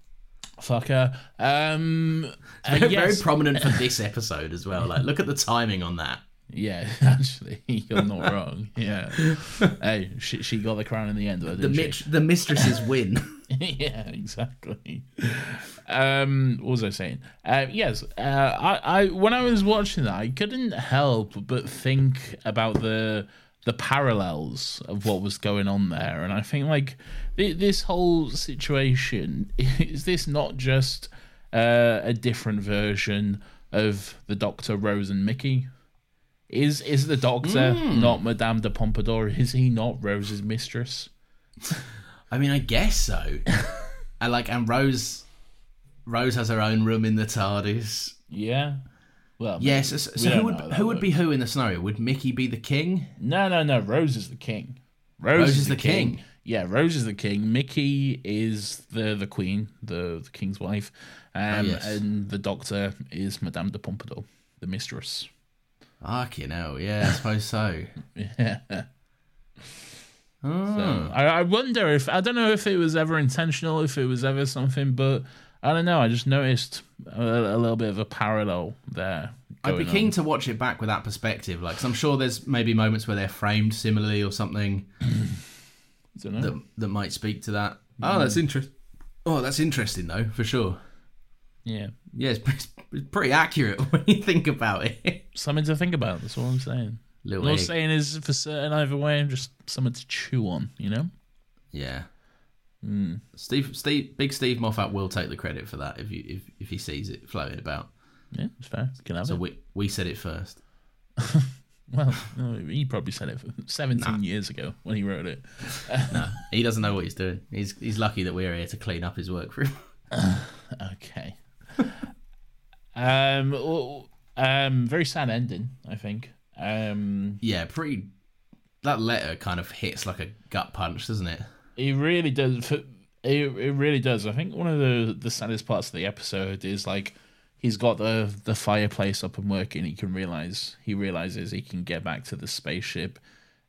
fuck her. Um, uh, Very, very prominent for *laughs* this episode as well. Like, look at the timing on that. Yeah, *laughs* actually, you're not wrong. Yeah. *laughs* Hey, she, she got the crown in the end, though, The mit- the mistresses win. yeah, exactly. Um, what was I saying? Uh, yes, uh, I, I when I was watching that, I couldn't help but think about the the parallels of what was going on there, and I think like thi- this whole situation *laughs* is this not just uh, a different version of the Doctor, Rose, and Mickey? Is is the Doctor Mm. not Madame de Pompadour? Is he not Rose's mistress? I mean, I guess so. *laughs* and like, and Rose, Rose has her own room in the TARDIS. Yeah. Well, Yes. So, so who would know who would be who in the scenario? Would Mickey be the king? No, no, no. Rose is the king. Rose, Rose is, is the the king. king. Yeah, Rose is the king. Mickey is the the queen, the the king's wife, um, yes. and the doctor is Madame de Pompadour, the mistress. Fucking hell, yeah, I suppose so. Yeah. *laughs* Oh. So I, I wonder if I don't know if it was ever intentional, if it was ever something, but I don't know. I just noticed a, a little bit of a parallel there. I'd be keen on. to watch it back with that perspective. Like, 'cause I'm sure there's maybe moments where they're framed similarly or something *clears throat* Don't know. that that might speak to that. Oh, that's interesting. Oh, that's interesting though, for sure. Yeah, Yeah, it's pretty, it's pretty accurate *laughs* when you think about it. something to think about. That's all I'm saying. Little Not egg. saying is for certain either way. I'm just something to chew on. You know. Yeah. Mm. Steve, Steve, big Steve Moffat will take the credit for that if you if, if he sees it floating about. Yeah, it's fair. Can have So it. we we said it first. *laughs* Well, he probably said it 17 years ago when he wrote it. No, he doesn't know what he's doing. He's he's lucky that we're here to clean up his work for him. *laughs* okay. um, well, um, very sad ending, I think. Um, Yeah, pretty. That letter kind of hits like a gut punch, doesn't it? It really does. It, it really does. I think one of the the saddest parts of the episode is like he's got the the fireplace up and working. He can realize he realizes he can get back to the spaceship,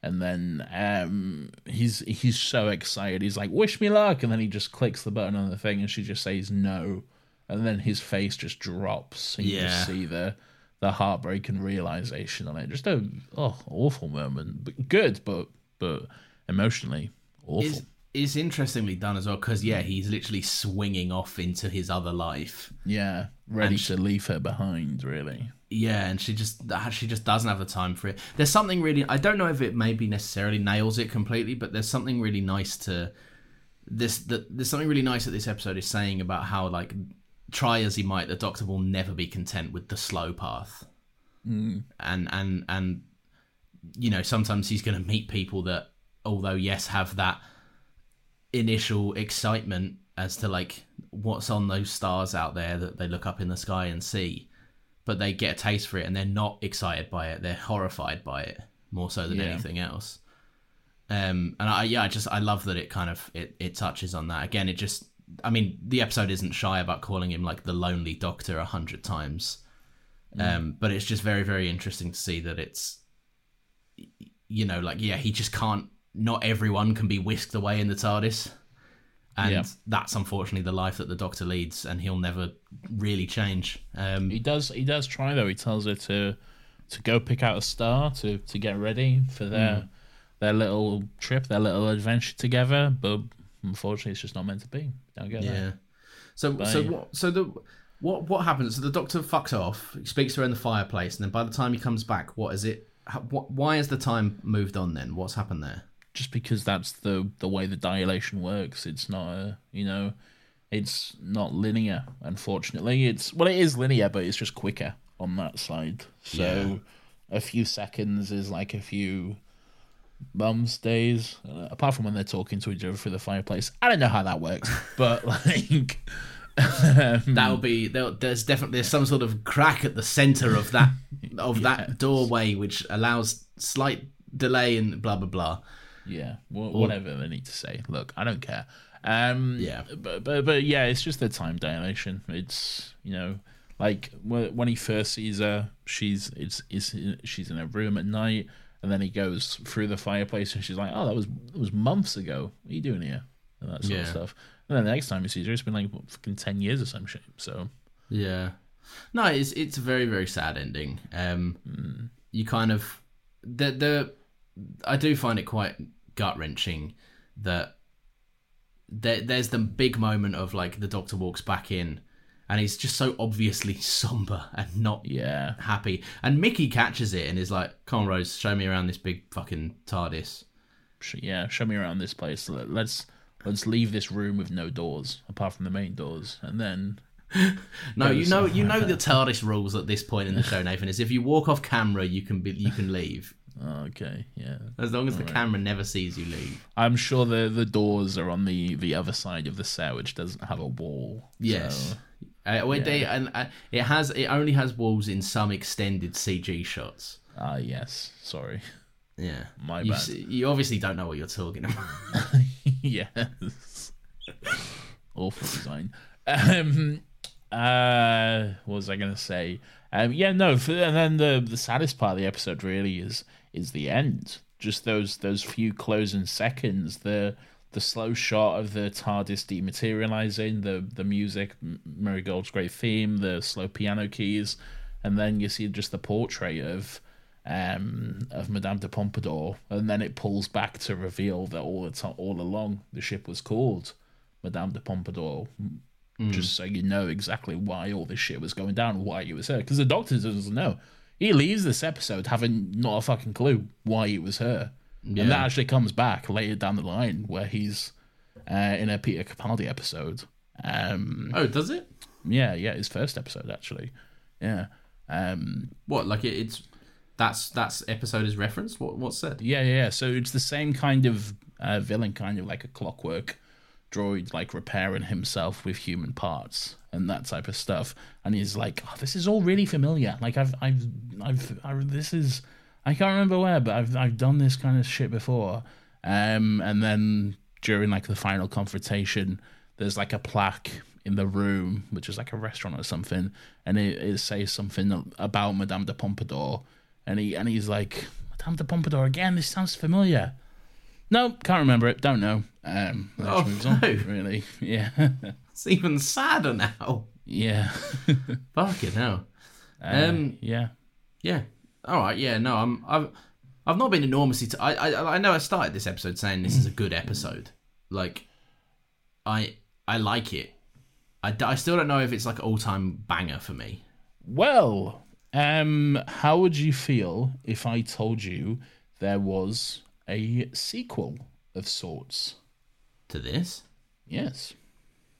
and then um, he's he's so excited. He's like, "Wish me luck!" And then he just clicks the button on the thing, and she just says no, and then his face just drops. And you Yeah. just see the the heartbreak and realization on it. Just a oh awful moment, but good, but but emotionally awful. It's, it's interestingly done as well because yeah, he's literally swinging off into his other life. Yeah, ready to leave her behind, really. Yeah, and she just she just doesn't have the time for it. There's something really I don't know if it maybe necessarily nails it completely, but there's something really nice to this. That there's something really nice that this episode is saying about how like try as he might, the Doctor will never be content with the slow path, Mm. and and and you know sometimes he's going to meet people that although yes have that initial excitement as to like what's on those stars out there that they look up in the sky and see but they get a taste for it and they're not excited by it they're horrified by it more so than Yeah. anything else. Um and i yeah i just i love that it kind of it, it touches on that. Again it just i mean the episode isn't shy about calling him like the lonely doctor a hundred times. Um but it's just very very interesting to see that it's you know like yeah he just can't not everyone can be whisked away in the tardis and Yeah. that's unfortunately the life that the doctor leads and he'll never really change um He does. He does try though. He tells her to to go pick out a star to to get ready for their Mm. their little trip, their little adventure together. But unfortunately, it's just not meant to be. Don't get Yeah. that. So Bye. so what so the what what happens? So the doctor fucks off. He speaks to her in the fireplace, and then by the time he comes back, what is it? How, what, why has the time moved on? Then what's happened there? Just because that's the the way the dilation works. It's not a you know, it's not linear. Unfortunately, it's well, it is linear, but it's just quicker on that side. So a few seconds is like a few mums days. Uh, apart from when they're talking to each other through the fireplace, I don't know how that works, *laughs* but like. That'll be there'll- there's definitely there's some sort of crack at the center of that of *laughs* that doorway which allows slight delay and blah blah blah. Yeah, wha- whatever they need to say. Look, I don't care. Um, Yeah. but, but but yeah, it's just the time dilation. It's you know, like when he first sees her, she's it's is she's in a room at night, and then he goes through the fireplace, and she's like, "Oh, that was that was months ago. What are you doing here?" And that sort of stuff. And then the next time he sees her, it's been like what, fucking ten years or some shit. So Yeah. No, it's it's a very very sad ending. Um, you kind of the the I do find it quite gut wrenching that there, there's the big moment of like the doctor walks back in and he's just so obviously *laughs* somber and not yeah, happy. And Mickey catches it and is like, "Come on, Rose, show me around this big fucking TARDIS." yeah, show me around this place. Let- Let's let's leave this room with no doors apart from the main doors, and then *laughs* No, you know, you know the TARDIS rules at this point in the show, Nathan. Is if you walk off camera, you can be, you can leave okay, yeah. as long as the camera never sees you leave. I'm sure the the doors are on the the other side of the set, which doesn't have a wall. Yes. So, Uh, well, they, and uh, it has it only has walls in some extended CG shots. ah, yes. Sorry. Yeah, My you, bad. s- you obviously don't know what you're talking about. *laughs* yes. Awful design. Um. Uh. What was I gonna say? Um. Yeah. No. For, and then the the saddest part of the episode really is is the end. Just those those few closing seconds. The the slow shot of the TARDIS dematerializing. The the music, Murray Gold's great theme. The slow piano keys, and then you see just the portrait of um, of Madame de Pompadour, and then it pulls back to reveal that all the time, all along the ship was called Madame de Pompadour, just so you know exactly why all this shit was going down, why you was there, Because the Doctor doesn't know. He leaves this episode having not a fucking clue why it was her, Yeah. and that actually comes back later down the line where he's uh, in a Peter Capaldi episode. Um, oh, does it? yeah, yeah, his first episode actually. Yeah. Um, What like it, it's that's that's episode is referenced. What what's said? Yeah, yeah. yeah. So it's the same kind of uh, villain, kind of like a clockwork droid, like repairing himself with human parts and that type of stuff. And he's like, oh, "This is all really familiar. Like I've, I've, I've, I, this is, I can't remember where, but I've, I've done this kind of shit before." Um, and then during like the final confrontation, there's like a plaque in the room, which is like a restaurant or something, and it, it says something about Madame de Pompadour, and he and he's like, Madame de Pompadour again. This sounds familiar. No, can't remember it. Don't know. Um, Oh, no. Really? *laughs* Yeah, It's even sadder now. yeah, *laughs* Fucking hell. Uh, Um, yeah. Yeah. All right. Yeah. No. I'm. I've. I've not been enormously. T- I, I. I know. I started this episode saying this is a good episode. Like, I. I like it. I. I still don't know if it's like all time banger for me. Well, um, how would you feel if I told you there was a sequel of sorts? To this, Yes.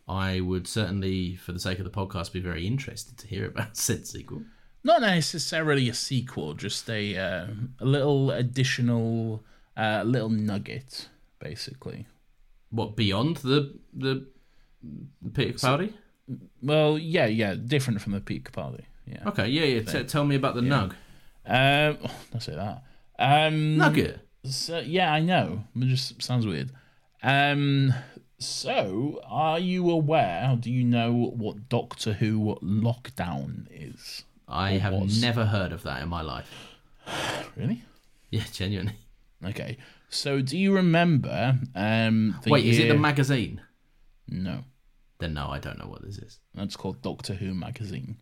I would certainly, for the sake of the podcast, be very interested to hear about *laughs* said sequel. Not necessarily a sequel, just a uh, a little additional uh, little nugget, basically. What beyond the the, the Peter Capaldi? Well, yeah, yeah, different from the Pete Capaldi. Yeah. Okay. Yeah. Yeah. T- tell me about the Nug. Um, oh, don't say that. Um, Nugget. So, yeah, I know. It just sounds weird. Um, so, are you aware? Do you know what Doctor Who lockdown is? I Or have was? never heard of that in my life. *sighs* Really? Yeah. Genuinely. Okay. So, do you remember? Um, the Wait. Is it the magazine? No, Then no, I don't know what this is. that's called Doctor Who magazine.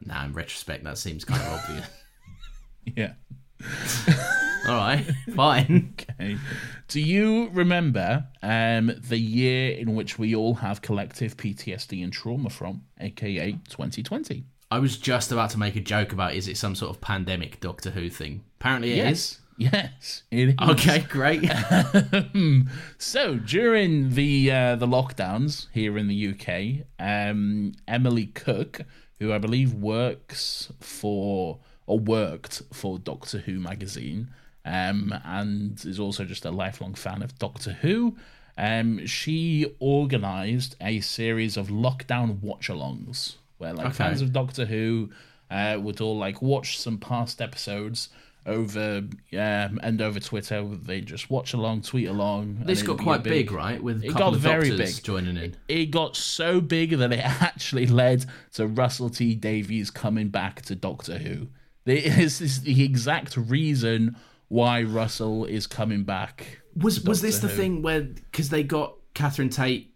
Now, in retrospect, that seems kind of obvious. *laughs* Yeah. *laughs* All right, *laughs* fine. Okay. Do you remember um, the year in which we all have collective PTSD and trauma from, aka 2020? I was just about to make a joke about is it some sort of pandemic Doctor Who thing? Apparently it is. Yes. Yes, it is. Okay, great. *laughs* so during the uh, the lockdowns here in the UK, um, Emily Cook, who I believe works for or worked for Doctor Who magazine, um, and is also just a lifelong fan of Doctor Who. Um, she organised a series of lockdown watch-alongs where like Okay. fans of Doctor Who uh, would all like watch some past episodes over um, and over Twitter. They just watch along, tweet along. This got quite big, right? With a it got of very big. joining in. It got so big that it *laughs* actually led to Russell T Davies coming back to Doctor Who. This is the exact reason why Russell is coming back. Was was this the Who. thing where because they got Catherine Tate,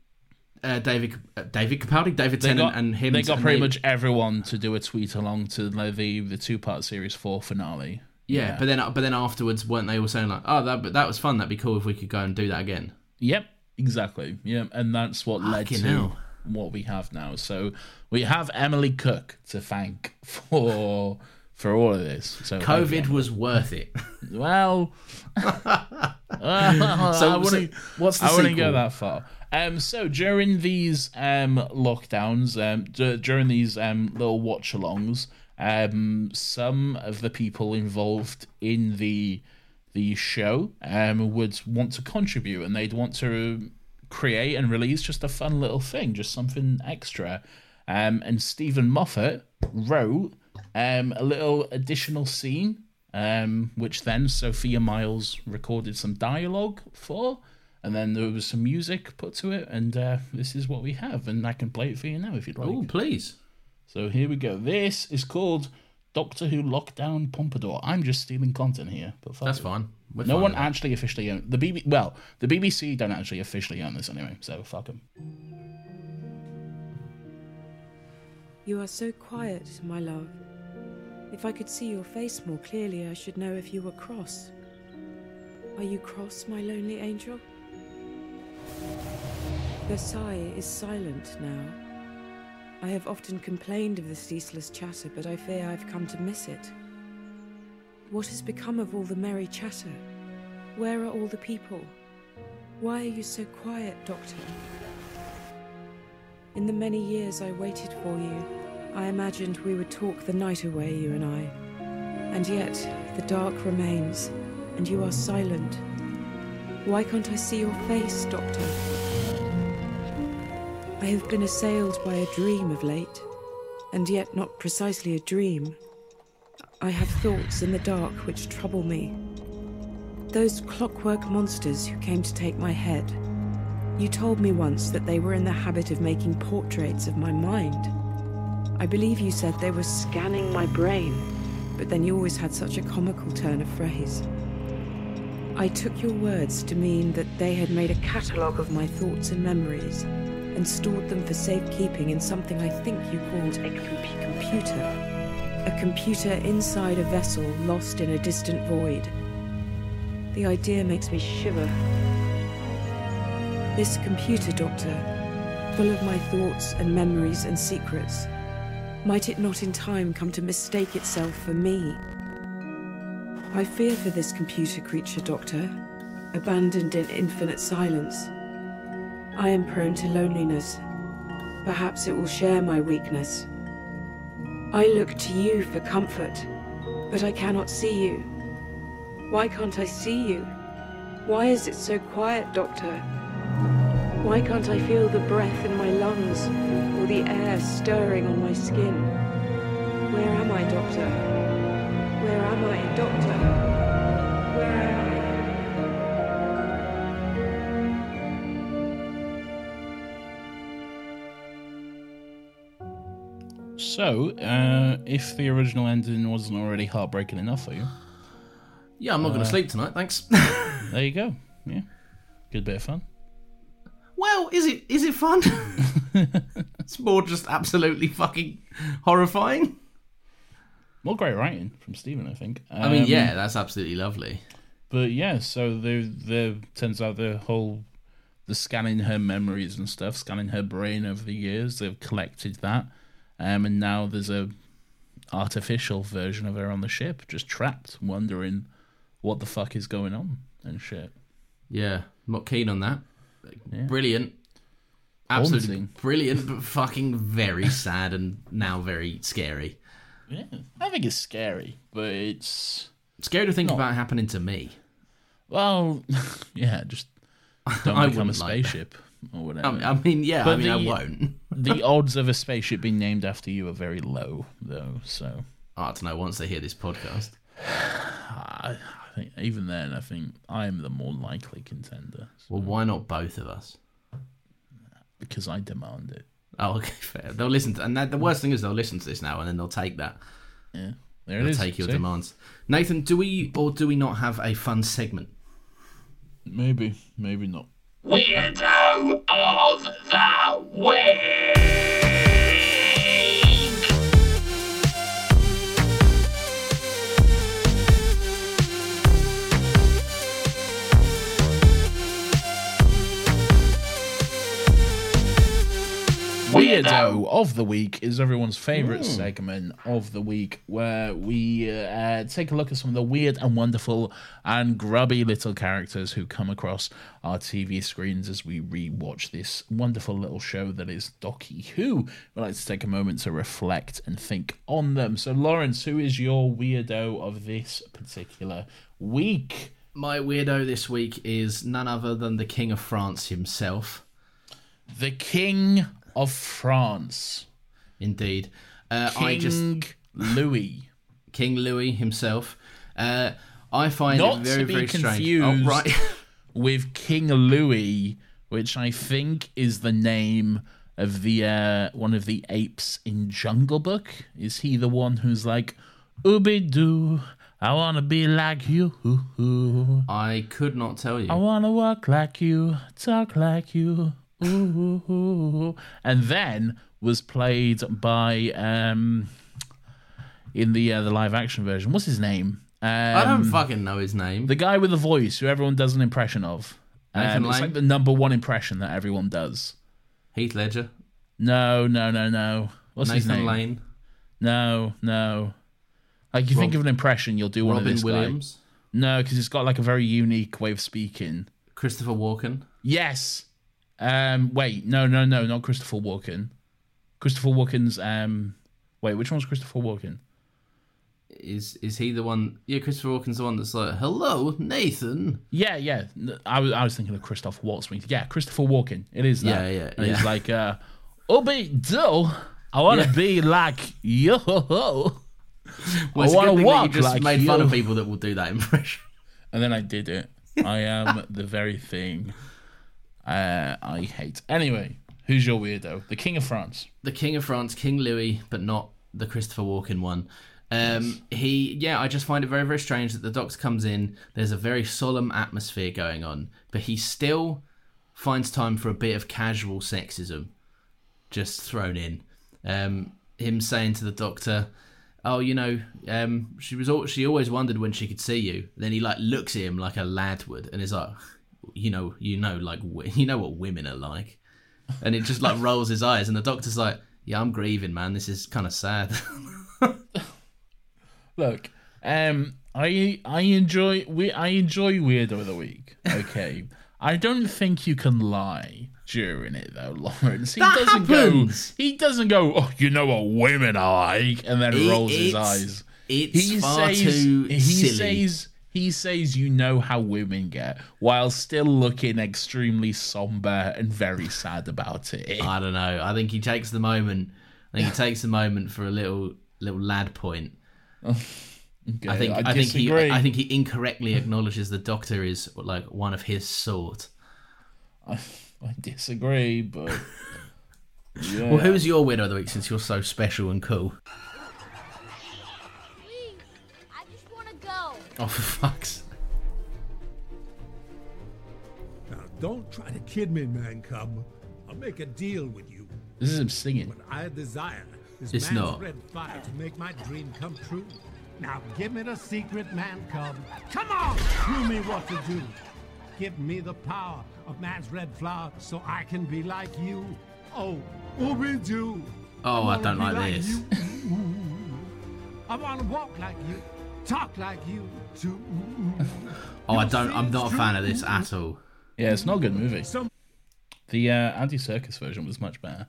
uh, David uh, David Capaldi, David They Tennant, got, and him? they got and pretty much everyone to do a tweet along to the the, the two part series four finale. Yeah, but then but then afterwards, weren't they all saying like, "Oh, that but that was fun. That'd be cool if we could go and do that again." Yep, exactly. Yeah, and that's what led Fucking to hell. what we have now. So we have Emily Cook to thank *laughs* for for all of this. So COVID was worth it. *laughs* Well, *laughs* uh, I wouldn't, what's the I wouldn't go that far. Um, so during these um, lockdowns, um, d- during these um, little watch-alongs, um, some of the people involved in the the show um, would want to contribute, and they'd want to create and release just a fun little thing, just something extra. Um, and Steven Moffat wrote um, a little additional scene, um, which then Sophia Myles recorded some dialogue for, and then there was some music put to it, and uh, this is what we have, and I can play it for you now if you'd like. Oh, please. So here we go. This is called Doctor Who Lockdown Pompadour. I'm just stealing content here, but That's it. fine. We're no fine one actually officially own the BBC. Well, the BBC don't actually officially own this anyway, so fuck them. You are so quiet, my love. If I could see your face more clearly, I should know if you were cross. Are you cross, my lonely angel? Versailles is silent now. I have often complained of the ceaseless chatter, but I fear I've come to miss it. What has become of all the merry chatter? Where are all the people? Why are you so quiet, Doctor? In the many years I waited for you, I imagined we would talk the night away, you and I. And yet, the dark remains, and you are silent. Why can't I see your face, Doctor? I have been assailed by a dream of late, and yet not precisely a dream. I have thoughts in the dark which trouble me. Those clockwork monsters who came to take my head. You told me once that they were in the habit of making portraits of my mind. I believe you said they were scanning my brain, but then you always had such a comical turn of phrase. I took your words to mean that they had made a catalogue of my thoughts and memories and stored them for safekeeping in something I think you called a com- computer. A computer inside a vessel lost in a distant void. The idea makes me shiver. This computer, Doctor, full of my thoughts and memories and secrets, might it not in time come to mistake itself for me? I fear for this computer creature, Doctor, abandoned in infinite silence. I am prone to loneliness. Perhaps it will share my weakness. I look to you for comfort, but I cannot see you. Why can't I see you? Why is it so quiet, Doctor? Why can't I feel the breath in my lungs or the air stirring on my skin? Where am I, Doctor? Where am I, Doctor? Where am I? So, uh, if the original ending wasn't already heartbreaking enough for you, Yeah, I'm not going Uh, to sleep tonight. Thanks. there you go. Yeah, good bit of fun. Well, is it is it fun? *laughs* it's more just absolutely fucking horrifying. More great writing from Steven, I think. I mean, Um, yeah, that's absolutely lovely. But yeah, so the the turns out the whole the scanning her memories and stuff, scanning her brain over the years, they've collected that, um, and now there's a artificial version of her on the ship, just trapped, wondering what the fuck is going on and shit. Yeah, I'm not keen on that. Yeah. Brilliant. Absolutely Haunting. brilliant, but fucking very sad and now very scary. Yeah, I think it's scary, but it's Scary to think Not- about happening to me. well, *laughs* yeah, just don't *laughs* I become a wouldn't like spaceship or whatever. I mean, I mean yeah, I But mean, I the- won't. *laughs* the odds of a spaceship being named after you are very low, though. So ah, I don't know. Once they hear this podcast, *sighs* I, I think even then, I think I am the more likely contender well, why not both of us? because I demand it. Oh, okay, fair. They'll listen to, and that, the worst thing is they'll listen to this now, and then they'll take that. Yeah, there it They'll is. take your See? demands. Nathan, do we or do we not have a fun segment? Maybe, maybe not. Weirdo of the week. Weirdo of the week is everyone's favorite segment of the week, where we uh, take a look at some of the weird and wonderful and grubby little characters who come across our TV screens as we rewatch this wonderful little show that is Docky Who. We like to take a moment to reflect and think on them. So, Laurence, who is your weirdo of this particular week? My weirdo this week is none other than the King of France himself. The King of France. Indeed. Uh, King I just Louis. King Louis himself. Uh, I find Not it very to be very strange. confused Oh, right. *laughs* with King Louie, which I think is the name of the uh, one of the apes in Jungle Book. Is he the one who's like, Ooby Doo, I wanna be like you. I could not tell you. I wanna walk like you, talk like you. Ooh. And then was played by um in the uh, the live action version. What's his name? Um, I don't fucking know his name. the guy with the voice who everyone does an impression of. Nathan Um, it's like the number one impression that everyone does. Heath Ledger. No, no, no, no. What's his Nathan name? Lane. No, no. Like you think of an impression, you'll do one of Robin this guy. Williams. No, because it's got like a very unique way of speaking. Christopher Walken. Yes. Um. Wait. No. No. No. Not Christopher Walken. Christopher Walken's. Um. Wait. Which one's Christopher Walken? Is is he the one? Yeah, Christopher Walken's the one that's like, "Hello, Nathan." Yeah. Yeah. I was. I was thinking of Christoph Waltz. Yeah. Christopher Walken. It is that. Yeah, yeah, And he's like, uh, "Obi do. I want to Yeah. be like you. Well, I want to walk you just like made you." fun of people that will do that impression. And then I did it. I am *laughs* the very thing uh, I hate. Anyway, who's your weirdo? The King of France. the King of France, King Louis, but not the Christopher Walken one. Um, he, yeah, I just find it very, very strange that the Doctor comes in. There's a very solemn atmosphere going on, but he still finds time for a bit of casual sexism just thrown in. Um, him saying to the Doctor, "Oh, you know, um, she was al- she always wondered when she could see you." Then he like looks at him like a lad would, and is like, "You know, you know, like *laughs* you know what women are like." and it just like rolls his eyes and the doctor's like yeah i'm grieving man this is kind of sad *laughs* Look, um, I I enjoy we I enjoy weirdo of the week. Okay, *laughs* I don't think you can lie during it though, Laurence. He That doesn't happens. go. He doesn't go. Oh, you know what women are like, and then It- rolls his eyes. it's far too he silly. says he says you know how women get, while still looking extremely somber and very sad about it. *laughs* i don't know. I think he takes the moment i think he takes the moment for a little little lad point. Okay, i think I, i, think he i think he incorrectly acknowledges the doctor is like one of his sort. I, I disagree, but yeah. *laughs* well who's your winner of the week since you're so special and cool oh for fuck's Now, don't try to kid me, man cub. I'll make a deal with you. This is him singing. What I desire is It's man's not. red fire to make my dream come true. Now give me the secret, man cub. Come on! Show me what to do. Give me the power of man's red flower so I can be like you. Oh, Ooby-Doo. Oh, I wanna don't be like this. you. I want to walk like you. Talk like you too. *laughs* Oh, I don't. I'm not a fan of this at all. Yeah, it's not a good movie. The uh, Andy Serkis version was much better.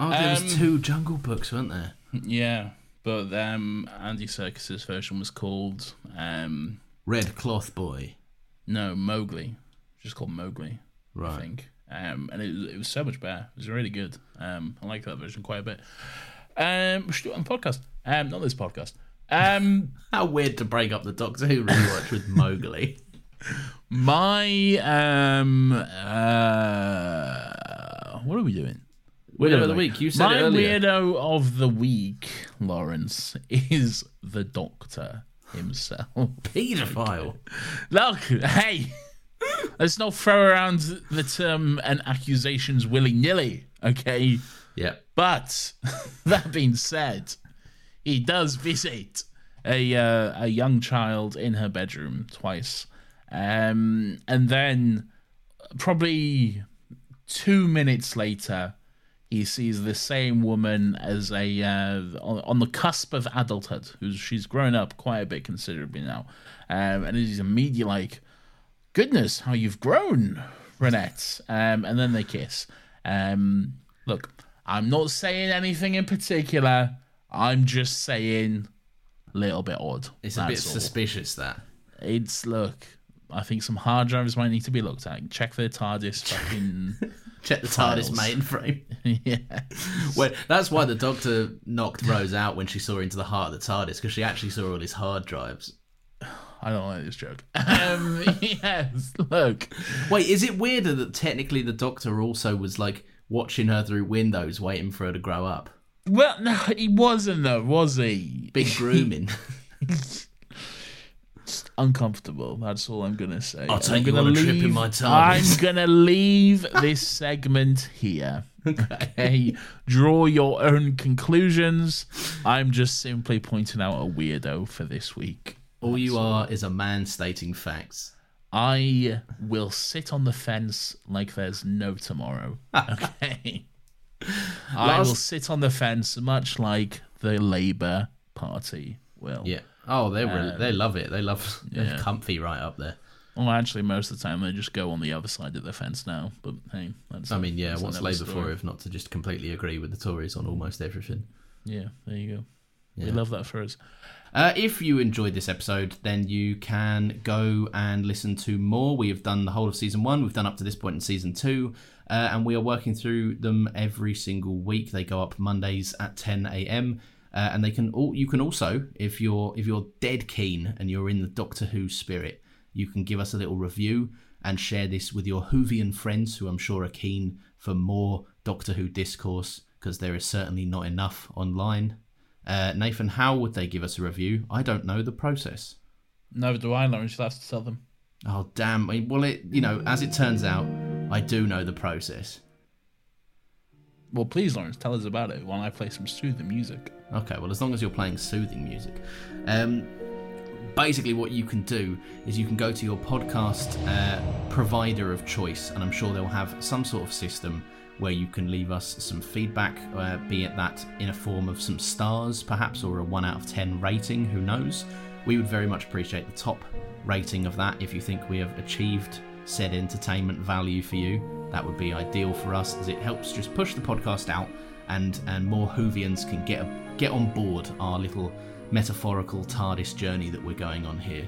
Oh, there Um, was two Jungle Books, weren't there? Yeah, but um, Andy Serkis's version was called um, Red Cloth Boy. No, Mowgli. Just called Mowgli. I think. Um, and it was, it was so much better. It was really good. Um, I like that version quite a bit. Um, we should do it on the podcast. Um, not this podcast. Um, *laughs* How weird to break up the Doctor Who rewatch with Mowgli. *laughs* my um, uh, what are we doing? Weirdo of the week. You said my it earlier. weirdo of the week, Laurence, *laughs* is the Doctor himself. Paedophile. Look, hey, let's not throw around the term and accusations willy nilly, okay? Yeah. But that being said, he does visit a uh, a young child in her bedroom twice, um, and then probably two minutes later, he sees the same woman as a uh, on, on the cusp of adulthood. Who's she's grown up quite a bit considerably now, um, and he's immediately like, "Goodness, how you've grown, Reinette!" Um, and then they kiss. Um, look, I'm not saying anything in particular. I'm just saying, a little bit odd. It's a bit all. suspicious that. It's look. I think some hard drives might need to be looked at. Check their TARDIS *laughs* fucking. Check the. TARDIS mainframe. *laughs* yeah. Well, that's why the Doctor knocked Rose out when she saw into the heart of the TARDIS because she actually saw all his hard drives. *sighs* I don't like this joke. *laughs* Um, yes, look. Wait, is it weirder that technically the Doctor also was like watching her through windows, waiting for her to grow up? Well, no, he wasn't though, was he? Big grooming. *laughs* Uncomfortable. That's all I'm gonna say. I'll take I'm you gonna on a trip in leave- my TARDIS. I'm gonna leave this segment here. *laughs* Okay. Draw your own conclusions. I'm just simply pointing out a weirdo for this week. All you are is a man stating facts. I will sit on the fence like there's no tomorrow. *laughs* Okay. I will sit on the fence much like the Labour Party will. Yeah. Oh, they really, Um, they love it. They love. They're yeah. comfy right up there. Well, actually, most of the time they just go on the other side of the fence now. But hey, that's I mean, yeah. What's Labour story. for if not to just completely agree with the Tories on almost everything? Yeah, there you go. We love that for us. Uh, if you enjoyed this episode, then you can go and listen to more. We have done the whole of season one. We've done up to this point in season two, uh, and we are working through them every single week. They go up Mondays at 10 a.m. Uh, and they can all. You can also, if you're if you're dead keen and you're in the Doctor Who spirit, you can give us a little review and share this with your Whovian friends, who I'm sure are keen for more Doctor Who discourse because there is certainly not enough online. Uh, Nathan, how would they give us a review? I don't know the process. Neither do I, Laurence. You'll have to tell them. Oh damn! Well, it you know, as it turns out, I do know the process. Well, please, Laurence, tell us about it while I play some soothing music. Okay, well, as long as you're playing soothing music. Um, basically, what you can do is you can go to your podcast uh, provider of choice, and I'm sure they'll have some sort of system where you can leave us some feedback, uh, be it that in a form of some stars, perhaps, or a 1 out of 10 rating, who knows. We would very much appreciate the top rating of that if you think we have achieved said entertainment value for you. That would be ideal for us as it helps just push the podcast out and and more Whovians can get get on board our little metaphorical TARDIS journey that we're going on here.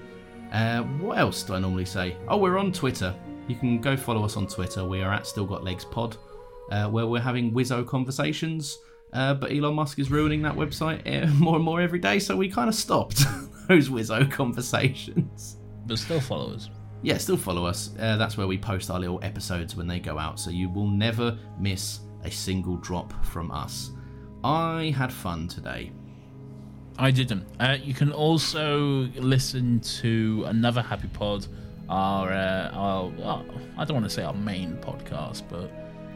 Uh, what else do I normally say? Oh, we're on Twitter. You can go follow us on Twitter. We are at Still Got Legs Pod, uh, where we're having Wizzo conversations. Uh, but Elon Musk is ruining that website uh, *laughs* more and more every day, so we kind of stopped *laughs* those Wizzo conversations. But still follow us. Yeah, still follow us. Uh, that's where we post our little episodes when they go out, so you will never miss a single drop from us. I had fun today. I didn't. Uh, you can also listen to another Happy Pod, our, uh, our, our I don't want to say our main podcast, but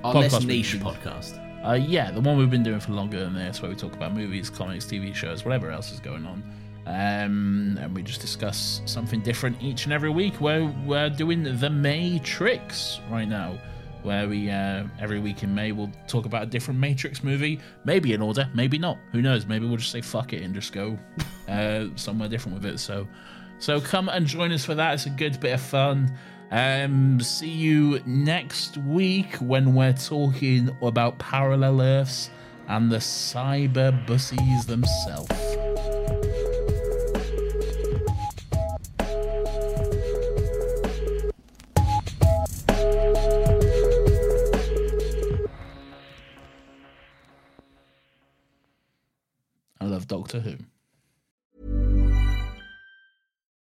Our podcast less niche podcast. Uh, yeah, the one we've been doing for longer than this, where we talk about movies, comics, TV shows, whatever else is going on. Um, and we just discuss something different each and every week. Where we're doing the Matrix right now, where we uh, every week in May we'll talk about a different Matrix movie, maybe in order, maybe not. Who knows? Maybe we'll just say fuck it and just go *laughs* uh, somewhere different with it. So, so come and join us for that. It's a good bit of fun. Um, see you next week when we're talking about parallel Earths and the cyber bussies themselves. I love Doctor Who.